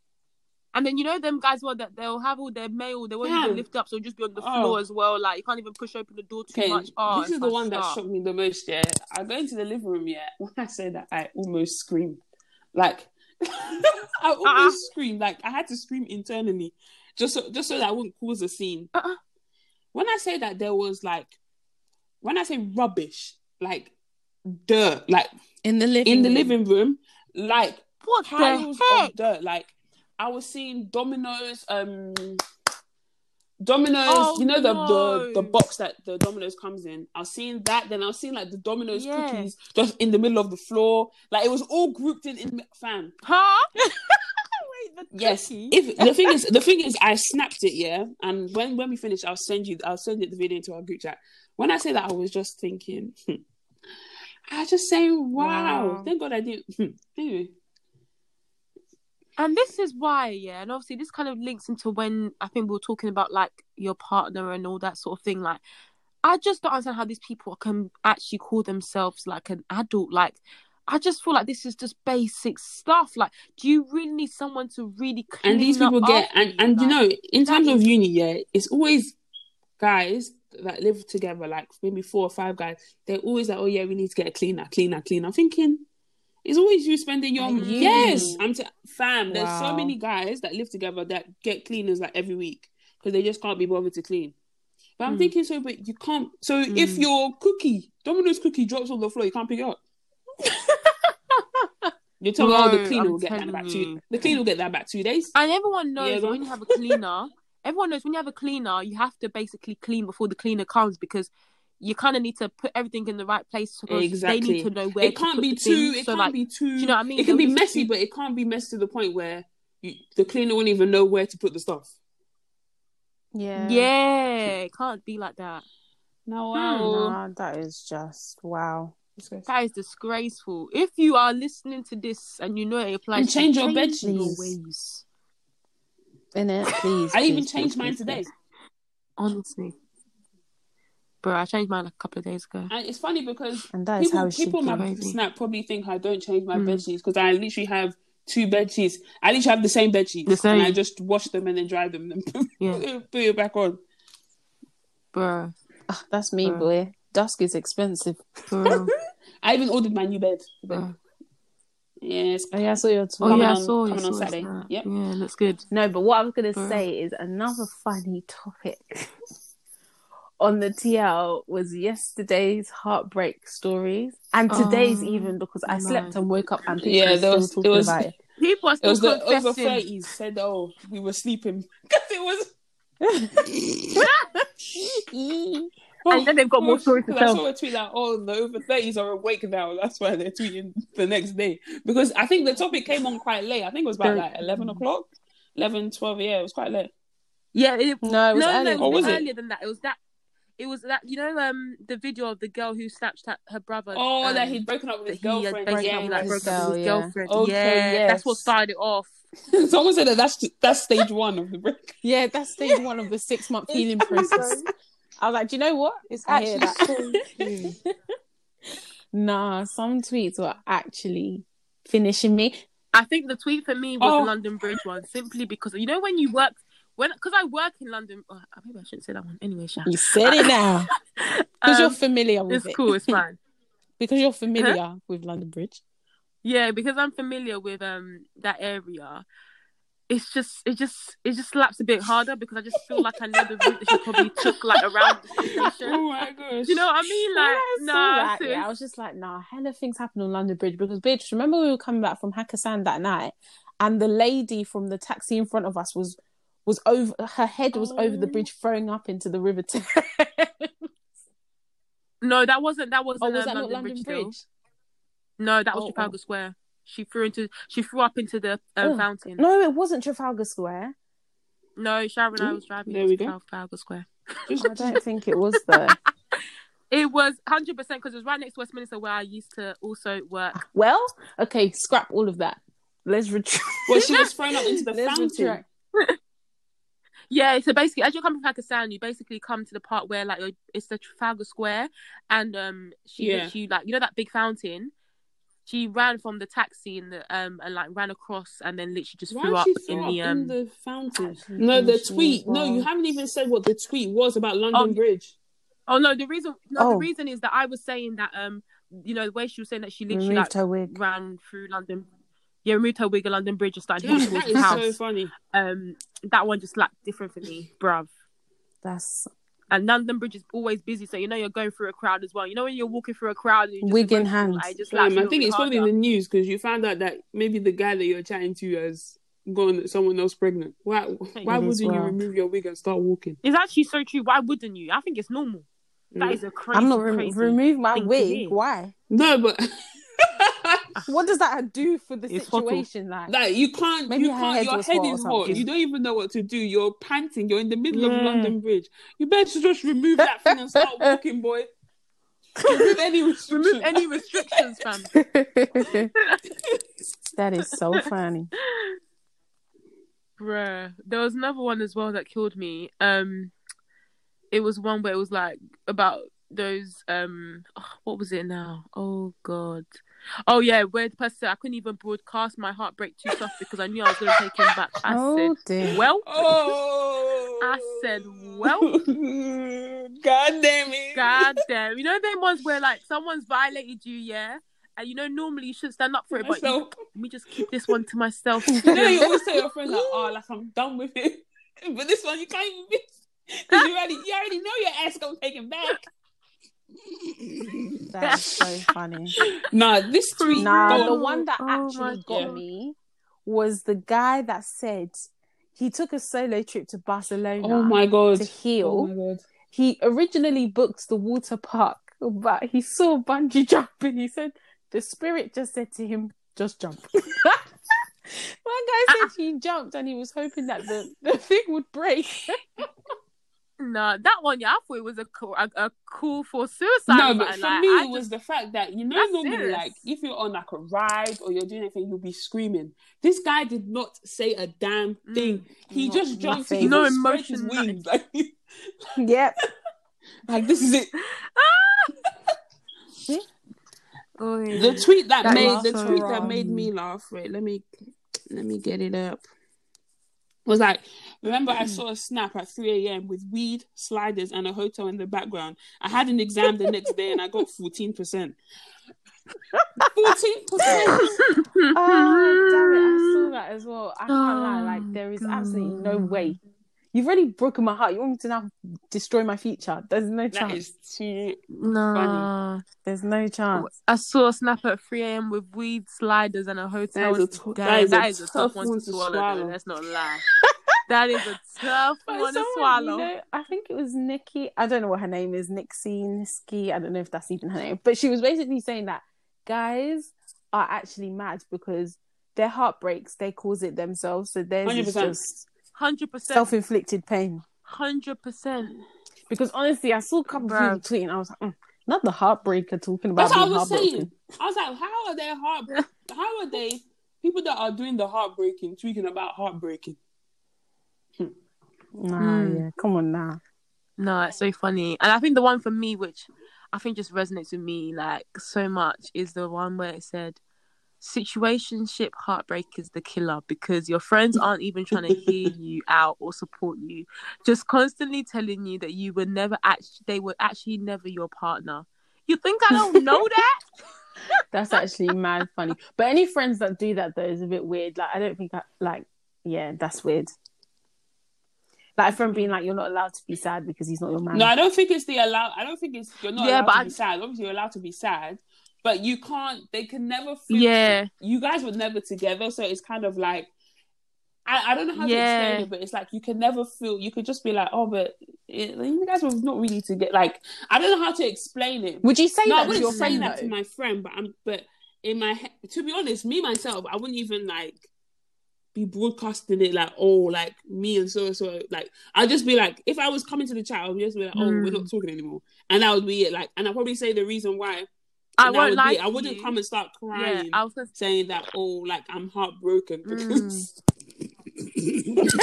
And then you know them guys well that they'll have all their mail, they won't Yeah. even lift up, so just be on the Oh. floor as well. Like you can't even push open the door too Okay, much. Oh, this is the one that stop. shocked me the most. Yeah, I go into the living room. Yeah, when I say that, I almost screamed. Like, I almost <laughs> Uh-uh. screamed. Like, I had to scream internally, just so just so that I wouldn't cause a scene. Uh-uh. When I say that, there was like, when I say rubbish, like dirt, like In the living in the room. living room, like What piles of dirt. Like, I was seeing dominoes. Um. Domino's, Oh, you know the, no. the the box that the Domino's comes in. I was seeing that, then I was seeing like the Domino's Yeah. cookies just in the middle of the floor. Like it was all grouped in in fam. Huh? <laughs> Wait, the Yes. cookie? If the thing is the thing is I snapped it, yeah. And when when we finish, I'll send you I'll send it the video into our group chat. When I say that I was just thinking hmm. I was just saying, wow. Wow. Thank God I didn't hmm. anyway. And this is why, yeah, and obviously this kind of links into when I think we were talking about like your partner and all that sort of thing. Like, I just don't understand how these people can actually call themselves like an adult. Like, I just feel like this is just basic stuff. Like, do you really need someone to really clean and these people get and and you know in terms of uni yeah it's always guys that live together like maybe four or five guys they're always like oh yeah we need to get a cleaner cleaner cleaner i'm thinking it's always you spending your uni. yes i'm t- fam there's so many guys that live together that get cleaners like every week because they just can't be bothered to clean but i'm Mm. thinking so but you can't so if Mm. your cookie domino's cookie drops on the floor you can't pick it up <laughs> You tell me, oh, the cleaner I'm will get that back telling two. you. The cleaner will get that back two days. And everyone knows Yeah, when you have a cleaner, <laughs> everyone knows when you have a cleaner, you have to basically clean before the cleaner comes because you kind of need to put everything in the right place because they need to know where It can't put be too. things. It so can't like, be too. do you know what I mean? It can be They'll just messy, do- but it can't be messy to the point where you, the cleaner won't even know where to put the stuff. Yeah. yeah, it can't be like that. No, Hmm. wow. Nah, that is just wow. That is disgraceful. If you are listening to this and you know it applies, change your you, bed your sheets. ways. In it, please. I even changed please, mine please, today. Honestly, bro, I changed mine like a couple of days ago. And it's funny because And that is people, how it people on be. my Crazy. snap probably think I don't change my Mm. bed sheets because I literally have two bed sheets. I literally have the same bed sheets. The same. And I just wash them and then dry them and <laughs> put, Yeah. it, put it back on. Bro, Ah, that's me, Bro. boy. Dusk is expensive. bro, <laughs> I even ordered my new bed. bro. Yes. Oh yeah, I saw your tweet. Oh Coming yeah, I on- saw, I coming on saw Saturday. Yep. Yeah, it looks good. No, but what I was gonna say is another funny topic <laughs> on the TL was yesterday's heartbreak stories and today's Oh, even because I my slept and woke up and people Yeah, yeah, there still was- it talking was- about it. <laughs> People are It still was the over confessing. 30s said, oh, we were sleeping. Because <laughs> it was. <laughs> And then they've got more stories to Because I tell. saw a tweet that, oh, the over 30s are awake now. That's why they're tweeting the next day. Because I think the topic came on quite late. I think it was about like 11 o'clock. 11, 12, yeah, it was quite late. Yeah, it, No, it was no, earlier. no, it was was it? earlier than that. It was that. It was that you know um the video of the girl who snatched at her brother. Oh, um, that he'd broken up with that his he girlfriend. basically Yeah, broken like up broke with up his with his yeah. girlfriend. Okay, yeah, that's what <laughs> started it off. Someone said that that's, that's stage one of the break. Yeah, that's stage one of the <laughs> six month healing process. I was like, do you know what? It's actually that. so <laughs> true. Nah, some tweets were actually finishing me. I think the tweet for me was Oh. the London Bridge one, simply because you know when you work when because I work in London. Oh, maybe I shouldn't say that one anyway. Sha. You said it now <laughs> because you're Um, familiar with it's it. cool. It's fine. <laughs> because you're familiar with London Bridge. Yeah, because I'm familiar with um that area. It's just it just it just slaps a bit harder because I just feel like I know the route that she probably took like around the <laughs> station. Oh my gosh. You know what I mean? Like, I nah, sis. yeah, I was just like, nah, hella things happen on London Bridge because, bitch, remember we were coming back from Hakkasan that night, and the lady from the taxi in front of us was was over her head was over the Oh. bridge, throwing up into the River Thames. <laughs> No, that wasn't that wasn't oh, was um, that not London, London Bridge. Bridge? No, that was Oh, Trafalgar oh. Square. She threw into she threw up into the um, Oh, fountain. No, it wasn't Trafalgar Square. No, Sharon and I was driving. there we go. Trafalgar Square. Just- I <laughs> don't think it was though. <laughs> It was hundred percent because it was right next to Westminster where I used to also work. well, okay, scrap all of that. Let's retract. well, she was thrown up into the Let's fountain. retract. Yeah, so basically, as you're coming from Hakkasan, you basically come to the part where like it's the Trafalgar Square, and um, she Yeah. she like you know that big fountain. She ran from the taxi and the um and like ran across and then literally just Why threw did up she in the um. in the fountain? No, the tweet. No, you haven't even said what the tweet was about London Oh, Bridge. Oh no, the reason no the Oh. reason is that I was saying that um you know the way she was saying that she literally like ran through London. Yeah, removed her wig at London Bridge and started Damn, heading that towards is his so house. funny. Um, that one just slapped different for me, bruv. That's And London Bridge is always busy, so you know you're going through a crowd as well. You know when you're walking through a crowd, and you're just Wig in hand. like, it just slaps Damn, you a I little think bit it's probably harder. the news because you found out that maybe the guy that you're chatting to has gone someone else pregnant. Why? Why It is wouldn't you remove your wig and start walking? It's actually so true. Why wouldn't you? I think it's normal. That Mm. a crazy. I'm not re- crazy. remove my wig. Why? No, but <laughs> What does that do for the It's situation? Like, like you can't. Maybe you her can't. head Your head is hot. You don't even know what to do. You're panting. You're in the middle Yeah. of London Bridge. You better just remove that thing and start <laughs> walking, boy. Remove any restriction. <laughs> Remove any restrictions, fam. <laughs> that is so funny. Bruh. There was another one as well that killed me. Um, it was one where it was like about those um, oh, what was it now? Oh god. Oh yeah, where the person said I couldn't even broadcast my heartbreak too soft because I knew I was gonna take him back. I oh said, dear. well, Oh. I said, well, <laughs> God damn it. god damn. You know them ones where like someone's violated you, yeah, and you know normally you should stand up for it, but you, let me just keep this one to myself. You know, you always tell your friends like, "Oh, like I'm done with it," <laughs> but this one you can't even be because you already, you already know your ass gonna take him back. That's so funny. <laughs> Nah, this tweet. Nah, go the one that Oh actually got God. me was the guy that said he took a solo trip to Barcelona Oh my god. to heal. Oh my god. he originally booked the water park, but he saw bungee jumping. He said the spirit just said to him, "Just jump." <laughs> One guy said ah, ah. he jumped and he was hoping that the, the thing would break. <laughs> No, that one, yeah, I thought it was a cool, a, a call for suicide. No, but like, for like, me, I it was just- the fact that you know normally, serious. like if you're on like a ride or you're doing anything, you'll be screaming. This guy did not say a damn mm, thing. he Not just jumped. nothing. He No just his emotion, wings. <laughs> Like, yep. <laughs> like this is it. <laughs> Oh, yeah. The tweet that, That made was the so tweet that made me laugh. Wait, let me let me get it up. Was like, remember I mm. saw a snap at 3 a.m. with weed, sliders, and a hotel in the background. I had an exam the next day and I got 14%. 14%. <laughs> Oh, damn it. I saw that as well. I can't lie. Like, oh, there is absolutely no way. You've already broken my heart. You want me to now destroy my future? There's no That chance. is too. no. There's no chance. I saw a snap at 3 a.m. with weed sliders and a hotel. That is a t- Damn, that is a that is a tough tough one one to to swallow. swallow. Though. Let's not lie. <laughs> that is a tough But one to swallow. You know, I think it was Nikki. I don't know what her name is. Nixie, Niski. I don't know if that's even her name. But she was basically saying that guys are actually mad because their heartbreaks, they cause it themselves. So theirs is 100%. just Hundred percent. self inflicted pain. Hundred percent. Because honestly, I saw a couple of Bruh. people tweeting. I was like, mm, not the heartbreaker talking about That's what I was saying. I was like, how are they heart? <laughs> How are they people that are doing the heartbreaking tweeting about heartbreaking? Nah, Hmm. yeah, come on now. No, it's so funny. And I think the one for me, which I think just resonates with me like so much, is the one where it said, "Situationship heartbreak is the killer because your friends aren't even trying to hear <laughs> you out or support you, just constantly telling you that you were never actually, they were actually never your partner. You think I don't know <laughs> that? That's actually mad funny. But any friends that do that though is a bit weird. Like I don't think I, like yeah, that's weird. Like from being like, you're not allowed to be sad because he's not your man. No, I don't think it's the allow. I don't think it's you're not Yeah, allowed but to I- be sad. Obviously, you're allowed to be sad, but you can't. They can never. Feel, Yeah. you guys were never together, so it's kind of like. I, I don't know how to explain it, but it's like you can never feel. You could just be like, oh, but it, you guys were not really to get. Like I don't know how to explain it. Would you say no, that to wouldn't your say friend that though? to my friend, but I'm but in my head, to be honest, me myself, I wouldn't even like be broadcasting it like oh like me and so and so like I'd just be like if I was coming to the chat, I'd just be like oh we're not hmm. talking anymore, and that would be it. Like, and I'd probably say the reason why. I and won't would lie. be it. I wouldn't you. come and start Yeah, crying I was gonna saying that oh like I'm heartbroken Mm. <laughs>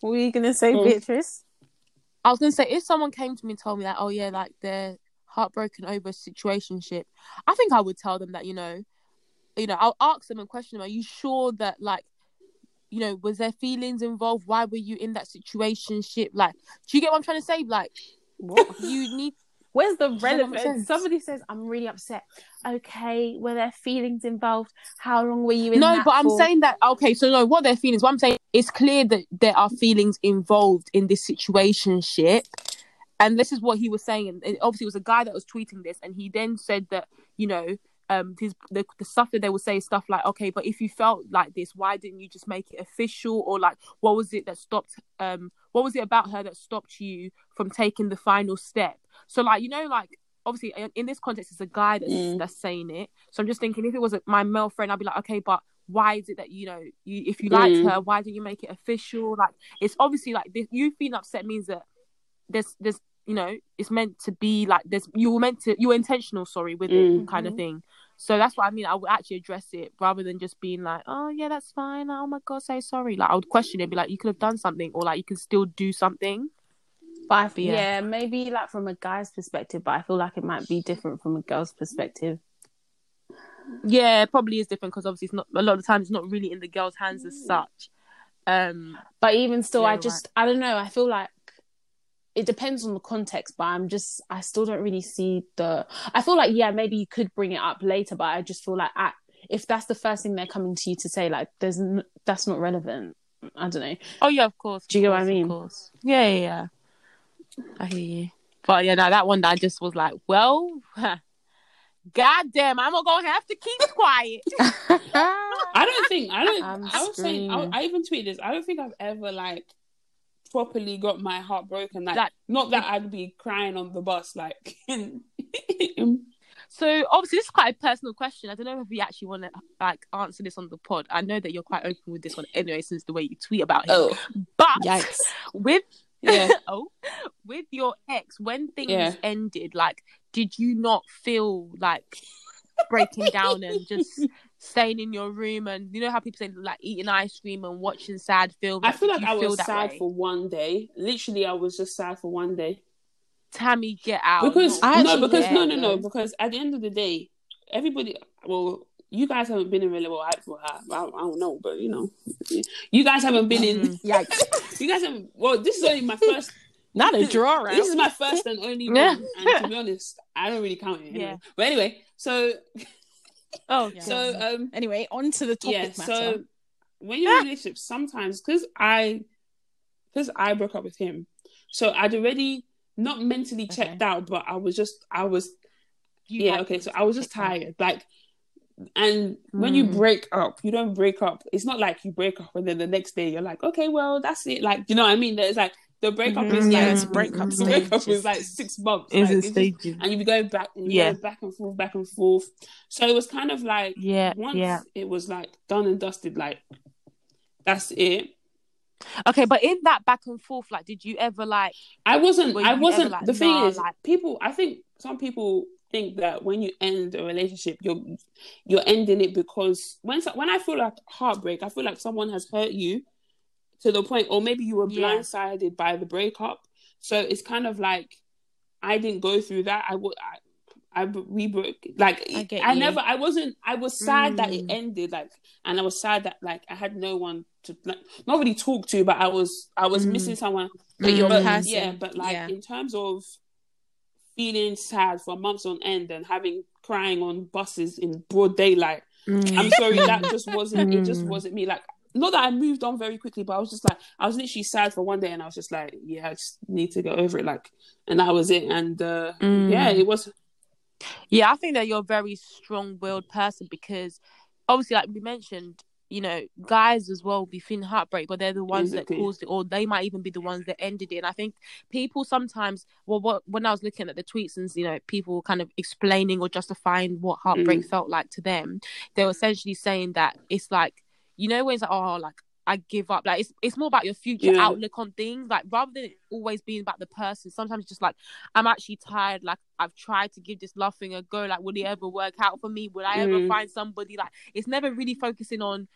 What were you gonna say, Oh. Beatrice? I was gonna say if someone came to me and told me that, oh yeah, like they're heartbroken over a situationship, I think I would tell them that, you know, you know, I'll ask them and question them, are you sure that like you know, was there feelings involved? Why were you in that situationship? Like, do you get what I'm trying to say? Like, What? you need Where's the relevance? Somebody says, "I'm really upset." Okay, were there feelings involved? How long were you in? no, but I'm saying that okay. So no, what their feelings? What I'm saying, it's clear that there are feelings involved in this situationship, and this is what he was saying. And obviously, it was a guy that was tweeting this, and he then said that you know, um, his the, the stuff that they would say is stuff like, okay, but if you felt like this, why didn't you just make it official, or like, what was it that stopped? Um, what was it about her that stopped you from taking the final step? So like, you know, like obviously in- in this context, it's a guy that's Mm. that's saying it. So I'm just thinking, if it was my male friend, I'd be like, okay, but why is it that you know, you if you liked Mm. her, why didn't you make it official? Like, it's obviously like this, you feeling upset means that there's there's you know, it's meant to be like there's you were meant to you were intentional, sorry, with Mm. it kind of thing. So that's what I mean. I would actually address it rather than just being like, oh yeah, that's fine. Oh my god, say sorry. Like I would question it, be like, you could have done something, or like you can still do something. But I, But yeah. yeah. maybe like from a guy's perspective, but I feel like it might be different from a girl's perspective. Yeah, it probably is different because obviously it's not a lot of the time it's not really in the girl's hands as such. Um, But even still, Yeah, I right. just I don't know. I feel like it depends on the context, but I'm just I still don't really see the. I feel like yeah, maybe you could bring it up later, but I just feel like at, if that's the first thing they're coming to you to say, like there's n- that's not relevant. I don't know. oh yeah, of course. Do you of get what I mean? Of course. Yeah, yeah, yeah. I hear you. But yeah, no, that one that I just was like, well, <laughs> God damn, I'm gonna have to keep quiet. <laughs> I don't think I don't. I'm I was saying. I. I even tweeted this. I don't think I've ever like properly got my heart broken. Like, Like- not that I'd be crying on the bus. Like, <laughs> So obviously, this is quite a personal question. I don't know if we actually want to like answer this on the pod. I know that you're quite open with this one anyway, since the way you tweet about him. oh But Yikes. <laughs> with yeah. <laughs> oh, with your ex, when things Yeah. ended, like, did you not feel like breaking down and just staying in your room and you know how people say like eating ice cream and watching sad films? I feel like you I feel was sad way? for one day. Literally, I was just sad for one day. Tammy, get out. because I no, because no, yeah, no, no. no. Because at the end of the day, everybody. Well, you guys haven't been in really well. I, well, I, I don't know, but you know, you guys haven't been in. Mhm. Yikes. <laughs> You guys haven't. Well, this is only my first. Not a draw right. This is my first and only Yeah. one. And to be honest, I don't really count it. Anyway. Yeah. But anyway, so <laughs> oh, Yeah. so um Anyway, on to the topic yeah. matter. So when you're in a relationship, sometimes because I because I broke up with him, so I'd already not mentally checked out, but I was just I was You yeah okay so i was just check out. tired like and when you Mm. break up you don't break up it's not like you break up and then the next day you're like okay well that's it like you know what i mean there's like the breakup Mhm. is Yeah, like it's breakup the breakup stages. is like six months Is like, it stages? and you be going back and Yeah. yeah back and forth back and forth so it was kind of like Yeah, once yeah. it was like done and dusted like that's it Okay, but in that back and forth, like, did you ever like? I wasn't. I wasn't. ever like, the thing nah, is, like- people. I think some people think that when you end a relationship, you're you're ending it because when when I feel like heartbreak, I feel like someone has hurt you to the point, or maybe you were Yeah. blindsided by the breakup. So it's kind of like I didn't go through that. I would. I, I we broke like I I, never I wasn't I was sad that it Mm. ended like and I was sad that like I had no one to like not really talk to but I was I was Mm. missing someone But your but, person, yeah, but like yeah. in terms of feeling sad for months on end and having crying on buses in broad daylight, Mm. I'm sorry, that just <laughs> wasn't. It just Mm. wasn't me. Like, not that I moved on very quickly, but I was just like, I was literally sad for one day, and I was just like, yeah, I just need to get over it. Like, and that was it. And uh, Mm. yeah, it was. Yeah, I think that you're a very strong-willed person because, obviously, like we mentioned, you know, guys as well be feeling heartbreak, but they're the ones Exactly. that caused it, or they might even be the ones that ended it. And I think people sometimes, well, what when I was looking at the tweets and you know, people kind of explaining or justifying what heartbreak Mm. felt like to them, they were essentially saying that it's like, you know, when it's like, oh, like I give up. Like it's it's more about your future Yeah. outlook on things. Like rather than always being about the person, sometimes it's just like I'm actually tired. Like I've tried to give this love thing a go. Like will it ever work out for me? Will I ever Mm. find somebody? Like it's never really focusing on.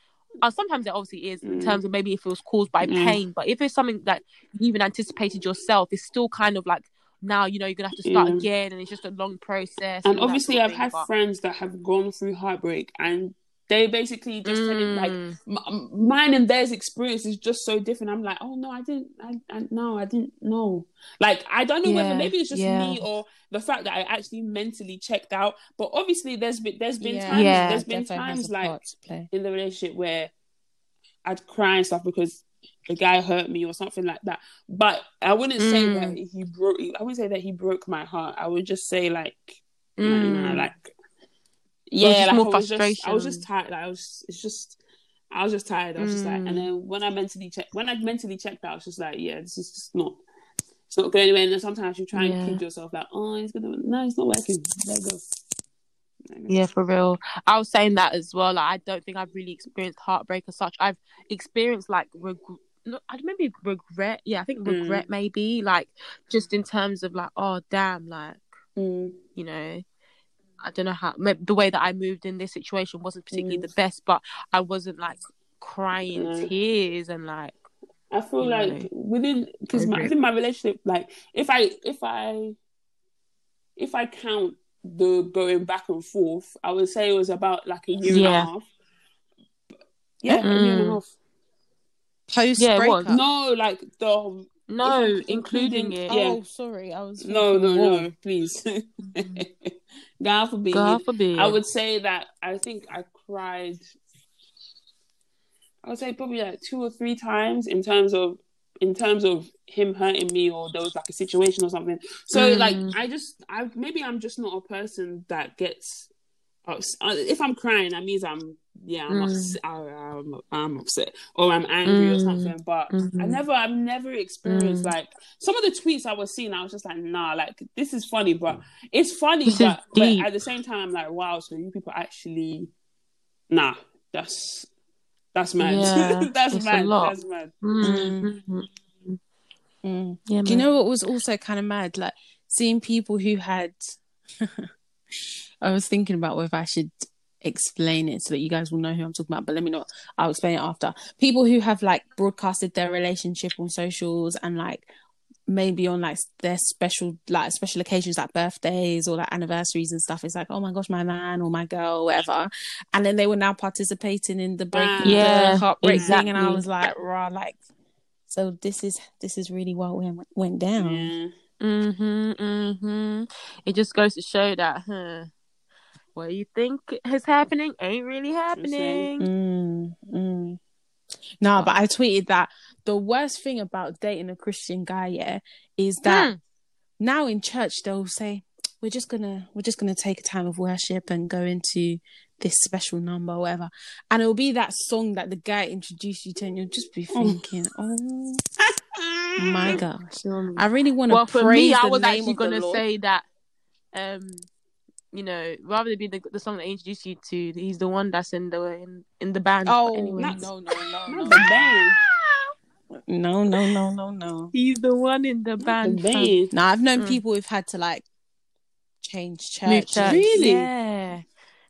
Uh, sometimes it obviously is in Mm. terms of maybe if it was caused by Mm. pain, but if it's something that you even anticipated yourself, it's still kind of like now you know you're gonna have to start Yeah. again, and it's just a long process. And that obviously, I've of had but- friends that have gone through heartbreak, and they basically just tell it like Mm. m- mine and theirs experience is just so different. I'm like, oh no, I didn't, I, I no, I didn't know. Like, I don't know Yeah, whether maybe it's just yeah. me or the fact that I actually mentally checked out. But obviously, there's been there's been Yeah. times there's been times like part to play. in the relationship where I'd cry and stuff because the guy hurt me or something like that. But I wouldn't say Mm. that he broke. I wouldn't say that he broke my heart. I would just say like, nah, nah, Mm. like, yeah, like, more I was just, I was just tired. Like, I was. It's just. I was just tired. I was just like, Mm. and then when I mentally checked, when I mentally checked out, I was just like, yeah, this is just not. It's not going anywhere. And then sometimes you try and Yeah. keep yourself like, oh, it's gonna. No, it's not working. Let go. Yeah, for real. I was saying that as well. Like, I don't think I've really experienced heartbreak as such. I've experienced like reg- no, I maybe regret. Yeah, I think Mm. regret maybe like just in terms of like, oh damn, like Mm. you know, I don't know how the way that I moved in this situation wasn't particularly Mm. the best, but I wasn't like crying No. tears and like I feel you like know. within because I agree. my relationship, like if I if I if I count the going back and forth, I would say it was about like a year and a half. Yeah, a year and a Mm. half. Post Yeah, breakup. No, like the no, including including- it. yeah. Oh, sorry, I was. no, no, thinking, whoa. no, please. <laughs> God forbid. God forbid. I would say that I think I cried. I would say probably like two or three times in terms of in terms of him hurting me or there was like a situation or something. So Mm. like I just I maybe I'm just not a person that gets ups- uh, if I'm crying that means I'm yeah I'm, Mm. ups- I, I'm I'm upset or I'm angry or Mm. something. But I Mhm. never I've never experienced Mm. like some of the tweets I was seeing. I was just like nah like this is funny, but it's funny, but, but at the same time I'm like wow. So you people actually nah that's that's mad. Yeah, <laughs> that's it's a mad. lot. That's mad. Mhm. Mm. Yeah, Do you know what was also kind of mad? Like seeing people who had. <laughs> I was thinking about whether I should explain it so that you guys will know who I'm talking about, but let me not. I'll explain it after. People who have like broadcasted their relationship on socials and like maybe on like their special like special occasions like birthdays or like anniversaries and stuff. It's like, oh my gosh, my man or my girl, whatever. And then they were now participating in the break, Yeah, the heartbreak thing, and I was like, rah, like. So this is this is really what went went down. Yeah. Mhm, mhm. It just goes to show that, huh? What you think is happening ain't really happening. Mm, mm. No, but I tweeted that the worst thing about dating a Christian guy, yeah, is that Hmm. now in church they'll say we're just gonna we're just gonna take a time of worship and go into this special number or whatever, and it'll be that song that the guy introduced you to, and you'll just be thinking, oh my <laughs> gosh, I really want to Well, for praise me, I was name actually gonna say that, um, you know, rather than be the, the song that I introduced you to, he's the one that's in the in, in the band. Oh But anyways. no no no <laughs> Not no the band. no no no no no. he's the one in the Not the band. fam. Now I've known Mm. people who've had to like change church. Church. Really? Yeah,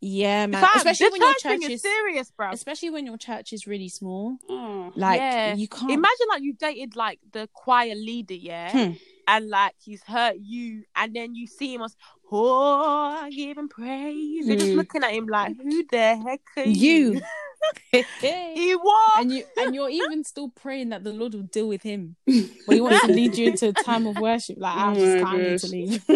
Yeah, man. Fam, especially when your church is is serious, bro. especially when your church is really small. Oh. Like Yeah. you can't Imagine like you dated like the choir leader, yeah, Hmm. and like he's hurt you, and then you see him as, oh, I give him praise. You're just looking at him like, <laughs> who the heck are you. you? <laughs> <laughs> he was. and you and you're even still praying that the Lord will deal with him. But he wants to lead you into a time of worship. Like I Oh just my can't need to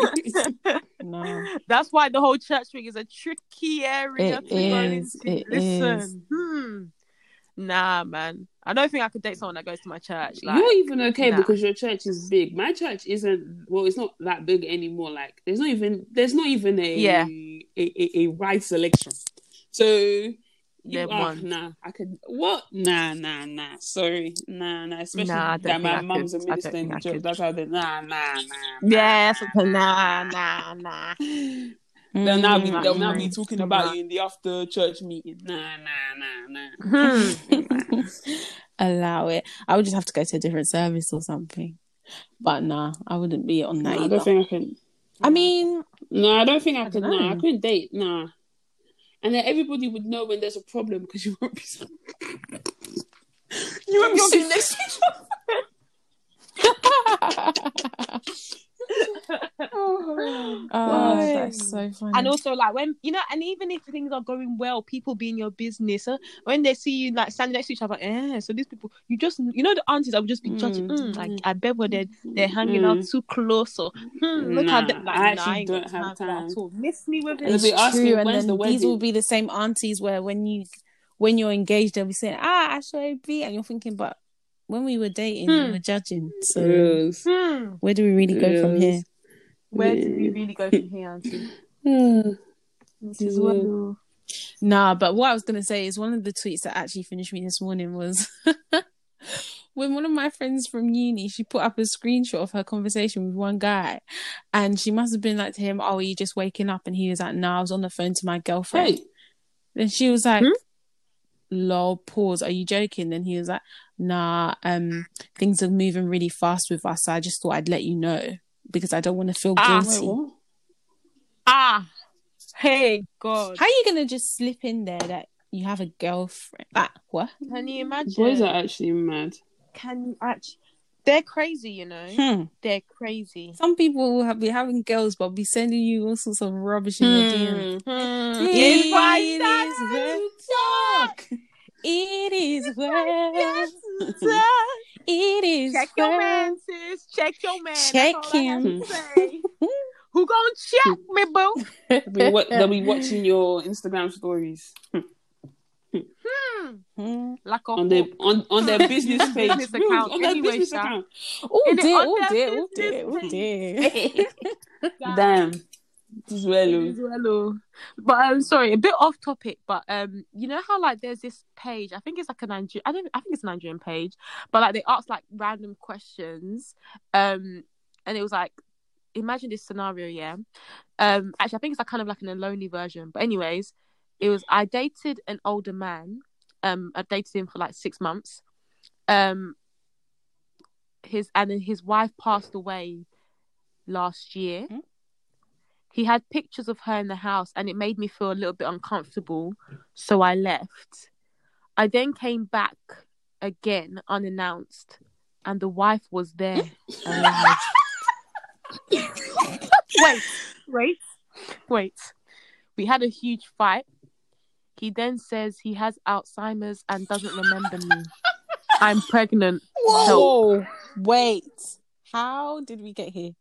gosh. leave. No. That's why the whole church thing is a tricky area It to go into. it Listen, is. hmm. Nah, man. I don't think I could date someone that goes to my church. Like, You're even okay nah. because your church is big. My church isn't. Well, it's not that big anymore. Like there's not even. There's not even a Yeah. a, a, a right selection. So you They're nah. I could what? Nah, nah, nah. Sorry, nah, nah. Especially Nah, that my mum's a minister in the church. That's how they. Nah, nah, nah. yeah, something. Nah, nah, nah. <laughs> They'll now be Mm, they'll now be talking about you in the after church meeting. Nah, nah, nah, nah. <laughs> Hmm. <laughs> Allow it. I would just have to go to a different service or something. But nah, I wouldn't be on that Nah, I don't think I can. I mean, No, I don't think I, I could. No, I couldn't date. Nah. And then everybody would know when there's a problem because you won't be. <laughs> you won't be sitting next to each other. Oh, God. <laughs> that's so funny. And also, like when you know, and even if things are going well, people be in your business. Uh, when they see you like standing next to each other, eh? So these people, you just you know the aunties that would just be judging. Mm, Mm, like mm. I bet whether they're they're hanging Mm. out too close or hmm, look Nah, at them. Like, I actually nah, don't have for time. at all. Miss me with it. they'll be it's asking, true, and then the these will be the same aunties where when you when you're engaged, they'll be saying, "Ah, I saw it be," and you're thinking, "But when we were dating, we Hmm. were judging. So Yes. Hmm. where do we really go from here?" Yes. Where do we really go from here, auntie? <laughs> <sighs> This is Yeah. what. Nah, but what I was gonna say is one of the tweets that actually finished me this morning was <laughs> when one of my friends from uni she put up a screenshot of her conversation with one guy, and she must have been like to him, "Oh, are you just waking up?" And he was like, "No, I was on the phone to my girlfriend." Hey, Then she was like, Hmm? "Lol, pause. Are you joking?" Then he was like, "Nah, um, things are moving really fast with us. So I just thought I'd let you know because I don't want to feel Ah, guilty." wait. Ah, hey God! How are you gonna just slip in there that you have a girlfriend? Like what? Can you imagine? Boys are actually mad. Can you actually? They're crazy, you know. Hmm. They're crazy. Some people will have, be having girls, but be sending you all sorts of rubbish in your DMs. Hmm. It If is I well. talk, <laughs> It is well. yes, It is check your well. man, sis. Check your man. Check That's all I have him. <laughs> Who gonna check hmm. me, boo? They'll be, they'll be watching your Instagram stories. Hmm. hmm. hmm. Like a on their on, on their <laughs> business page. Business account. on their Anyway, business account. Oh In the- dear, on oh their dear, oh dear, oh dear. <laughs> Damn. This is well. It oh. well. But I'm sorry, a bit off topic. But um, you know how like there's this page. I think it's like a Nigerian. I don't. I think it's a Nigerian page. But like they ask like random questions. Um, and it was like, imagine this scenario. Yeah. Um, actually, I think it's like kind of like an lonely version. But anyways, it was I dated an older man. Um, I dated him for like six months. Um, his and then his wife passed away last year. Hmm? He had pictures of her in the house, and it made me feel a little bit uncomfortable. So I left. I then came back again unannounced, and the wife was there. alive. <laughs> wait, wait, wait. We had a huge fight. He then says he has Alzheimer's and doesn't remember me. I'm pregnant. Help. Whoa, wait. How did we get here?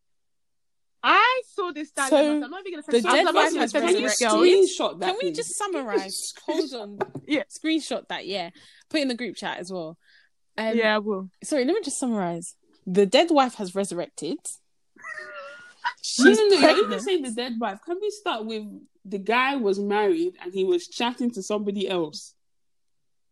I saw this dilemma. So, so I'm not even gonna the say dead I'm wife has gonna Can you resurrected. screenshot that? Can we just summarize? <laughs> Hold on. Yeah. Screenshot that, yeah. Put in the group chat as well. Um, Yeah, I will. Sorry, let me just summarize. The dead wife has resurrected. <laughs> No, no, She's no. You're even saying the dead wife. Can we start with the guy was married and he was chatting to somebody else?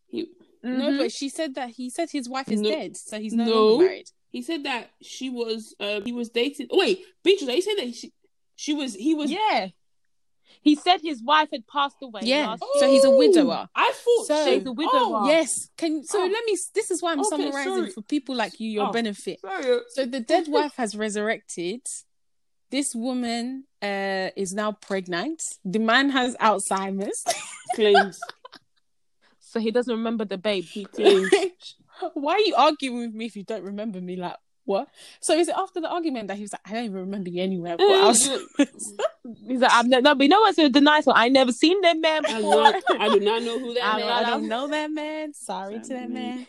He No, Mhm. but she said that he said his wife is No. dead, so he's no, No. longer married. He said that she was um he was dating. Oh, wait, Beatrice, He said that she she was he was yeah. He said his wife had passed away. Yeah. last So he's a Oh, widower. I thought So- She's a widower. Oh, Yes. Can so Oh. let me. This is why I'm Okay, summarizing sorry. for people like you, your Oh. benefit. Sorry. So the dead wife has resurrected. This woman uh, is now pregnant. The man has Alzheimer's. Claims. <laughs> So he doesn't remember the babe. He <laughs> claims. Why are you arguing with me if you don't remember me? Like what? So is it after the argument that he was like, I don't even remember you anywhere. I've got Eh, Alzheimer's. <laughs> He's like, I've ne- no, but you know what's the nice one? I never seen them man I, do before. not, <laughs> I do not know who that I, man I don't know that man. Sorry to that Mm. man.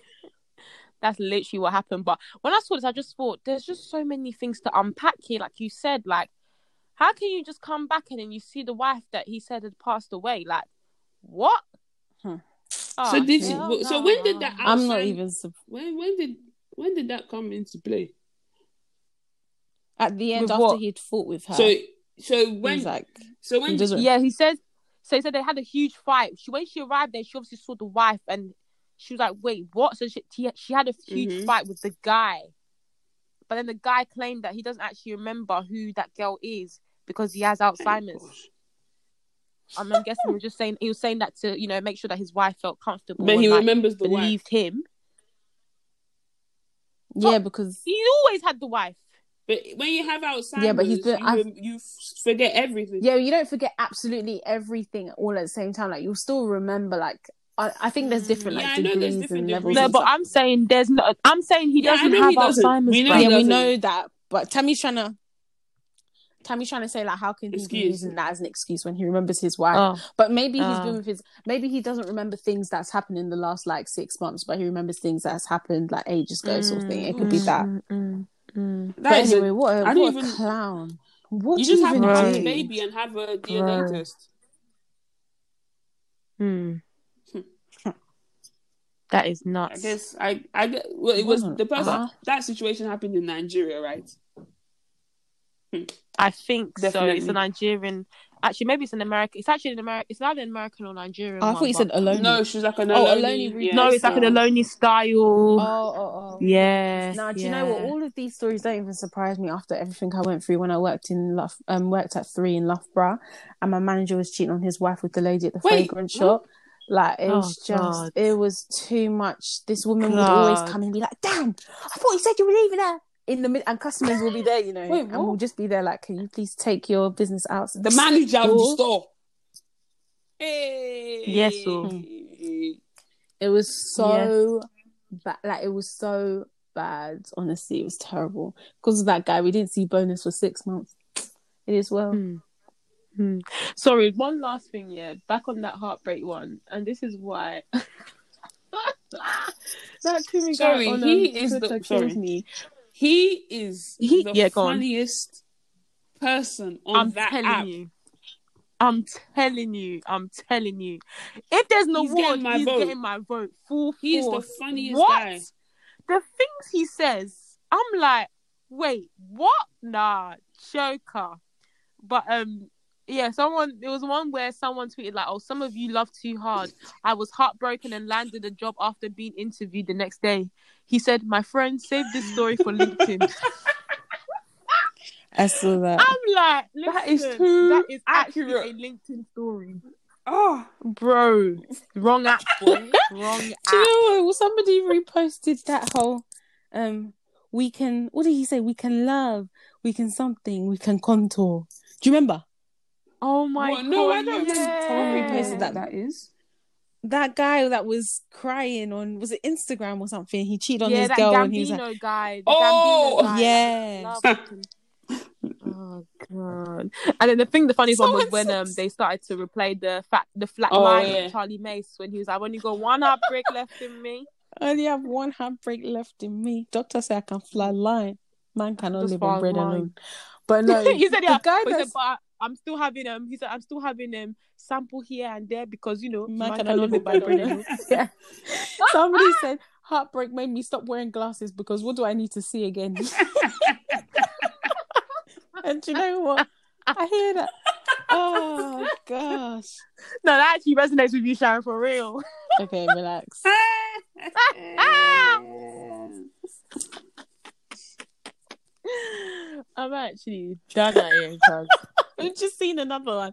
That's literally what happened. But when I saw this, I just thought there's just so many things to unpack here. Like you said, like how can you just come back and then you see the wife that he said had passed away? Like what? Hmm. Oh, So did hell you, so no. when did that I'm not even sup- when when did when did that come into play? at the end With after what? he'd fought with her. So so he when was like, so when he doesn't. Yeah, he said. So he said they had a huge fight. She when she arrived there, she obviously saw the wife, and she was like, "Wait, what?" So she she, she had a huge Mhm. fight with the guy, but then the guy claimed that he doesn't actually remember who that girl is because he has Alzheimer's. Gosh. I'm, I'm guessing he was just saying he was saying that to you know make sure that his wife felt comfortable. But he like, remembers the wife. believed him. Yeah, because He always had the wife. But when you have outside, Yeah, but he's been- you, I've- you forget everything. yeah, you don't forget absolutely everything all at the same time. Like you'll still remember. Like I, I think there's different like I know there's degrees different and levels. degrees. No, but. I'm saying there's no. I'm saying he Yeah, doesn't know have he doesn't. Alzheimer's. We know bruv. he yeah, we doesn't. know that. But Tammy's trying to. Tammy's trying to say like, how can he be using that as an excuse when he remembers his wife? Oh. But maybe he's Oh. been with his. Maybe he doesn't remember things that's happened in the last like six months, but he remembers things that's happened like ages ago, sort of thing. It could be that. Mm, mm, mm. But That is a- anyway, what a, I don't what a even- clown! What you do just have even to have do? a baby and have a DNA Right. test. Hmm. <laughs> that is I nuts. guess I I get well. It was Wasn't- the person uh-huh. that situation happened in Nigeria, right? I think so. It's a Nigerian. Actually, maybe it's an American. It's actually an American. It's either an American or Nigerian. Oh, I one, thought you said but- alone. No, she was like an Oh, Aloni, Aloni yeah, No, it's like an so- Aloni style. Oh, oh, oh. Yeah. Now, do you know what? All of these stories don't even surprise me after everything I went through when I worked in Luff, um, worked at three in Loughborough, and my manager was cheating on his wife with the lady at the Wait, fragrance shop. Like it Oh, was just, God. it was too much. This woman would always come and be like, "Damn, I thought you said you were leaving her." In the mid, and customers will be there, you know, Wait, and we'll just be there like, "Can you please take your business out?" The manager of the store. Hey. Yes, oh. It was so bad. Like it was so bad. Honestly, it was terrible. Because of that guy, we didn't see bonus for six months. It is well. Hmm. Hmm. Sorry, one last thing, yeah. Back on that heartbreak one, and this is why. <laughs> that Kumi Sorry, guy on, he um, is the- Twitter sorry. kills me. He is He- the yeah, go on. funniest person on I'm that telling app. you. I'm telling you, I'm telling you. If there's no He's award, getting my he's vote. getting my vote. Full force. He's the funniest what? guy. The things he says, I'm like, wait, what? Nah, joker. But um, yeah, someone there was one where someone tweeted like, "Oh, some of you love too hard. I was heartbroken and landed a job after being interviewed the next day." He said, "My friend, save this story for LinkedIn." <laughs> I saw that. I'm like, That is listen, too that is actually accurate. a LinkedIn story, Oh, bro. Wrong app, boy. <laughs> Wrong Do app. you know what? Well, somebody reposted that whole um we can what did he say? We can love, we can something, we can contour. Do you remember? Oh my What? god! No, I don't remember. Someone yeah. reposted that. that is. That guy that was crying on was it Instagram or something? He cheated on yeah, his that girl Gambino and he was like, guy. The Oh, Gambino guy. yeah. <laughs> Oh god! And then the thing, the funniest one was when um they started to replay the fat the flat Oh, line yeah. of Charlie Mace when he was like, "I've only got one heartbreak left in me." <laughs> I only have one heartbreak left in me. Doctor said I can fly line. Man cannot Just live on bread alone. But no, <laughs> he said, the "Yeah." guy but he said, that's "But I- I'm still having um." He said, "I'm still having um sample here and there because you know Man man, cannot cannot live live by by bread bread alone. alone." yeah. <laughs> Somebody said heartbreak made me stop wearing glasses because what do I need to see again? <laughs> and do you know what? I hear that. Oh gosh. No, that actually resonates with you, Sharon, for real. Okay, relax. <laughs> I'm actually done at here, <laughs> cuz. I've just seen another one.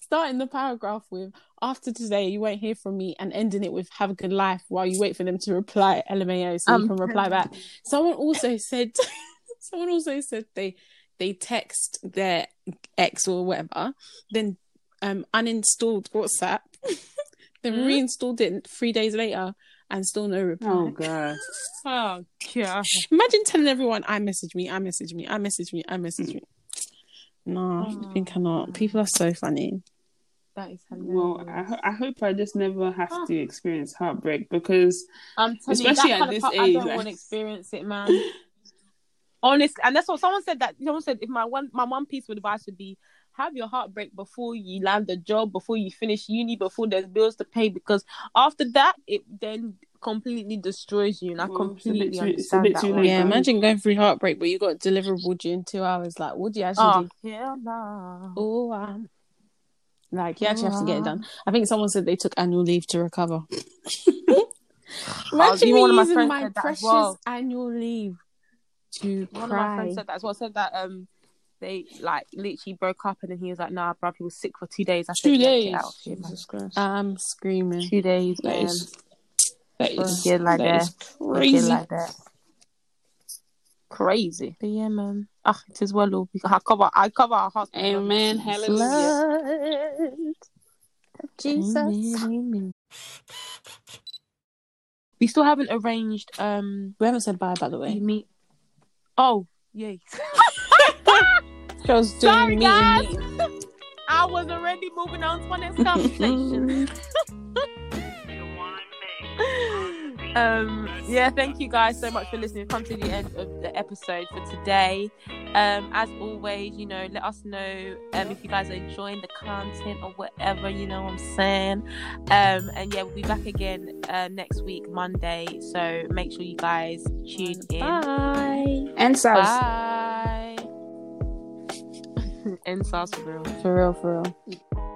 Starting the paragraph with after today you won't hear from me and ending it with have a good life while you wait for them to reply LMAO so you Um, can reply back. <laughs> Someone also said <laughs> someone also said they they text their ex or whatever, then um uninstalled WhatsApp, then Hmm? reinstalled it three days later and still no reply. Oh god. Oh, yeah. Imagine telling everyone I message me, I message me, I message me, I message me. No, Oh. I cannot. People are so funny. That is Well. I, ho- I hope I just never have to experience heartbreak because I'm Especially you, at this of part, I age, don't like- want to experience it, man. <laughs> Honestly, and that's what someone said. That someone said if my one my one piece of advice would be have your heartbreak before you land a job, before you finish uni, before there's bills to pay, because after that it then completely destroys you, and I Well, it's a bit completely too- it's a understand bit that. too one. late, yeah, imagine going through heartbreak, but you got deliverable due in two hours. Like, what do you actually Oh do? hell no! Oh, um, like you actually have to get it done. I think someone said they took annual leave to recover. <laughs> Imagine me one of my using friends my said that as precious well. annual leave to One of my cry. friends said that as well. Said that um they like literally broke up, and then he was like, "Nah, bro, he was sick for two days." I said, two "Yeah, days. Get out of here, man. Jesus Christ. I'm screaming. Two days, That man. is that is Get like that is crazy. Like that. Crazy. But yeah, man. Ah, it is well, Lord. I cover. I cover our hospital. Amen. Hallelujah. Jesus. Amen. We still haven't arranged. Um, We haven't said bye, by the you way. meet. Oh, yay! <laughs> Just doing Sorry, guys. I was already moving on to my next conversation. <laughs> um yeah thank you guys so much for listening. We've come to the end of the episode for today. Um as always you know let us know um if you guys are enjoying the content or whatever you know what i'm saying? Um and yeah we'll be back again uh, next week monday. So make sure you guys tune in. Bye. And Saz. bye. <laughs> And sauce for real. For real, for real.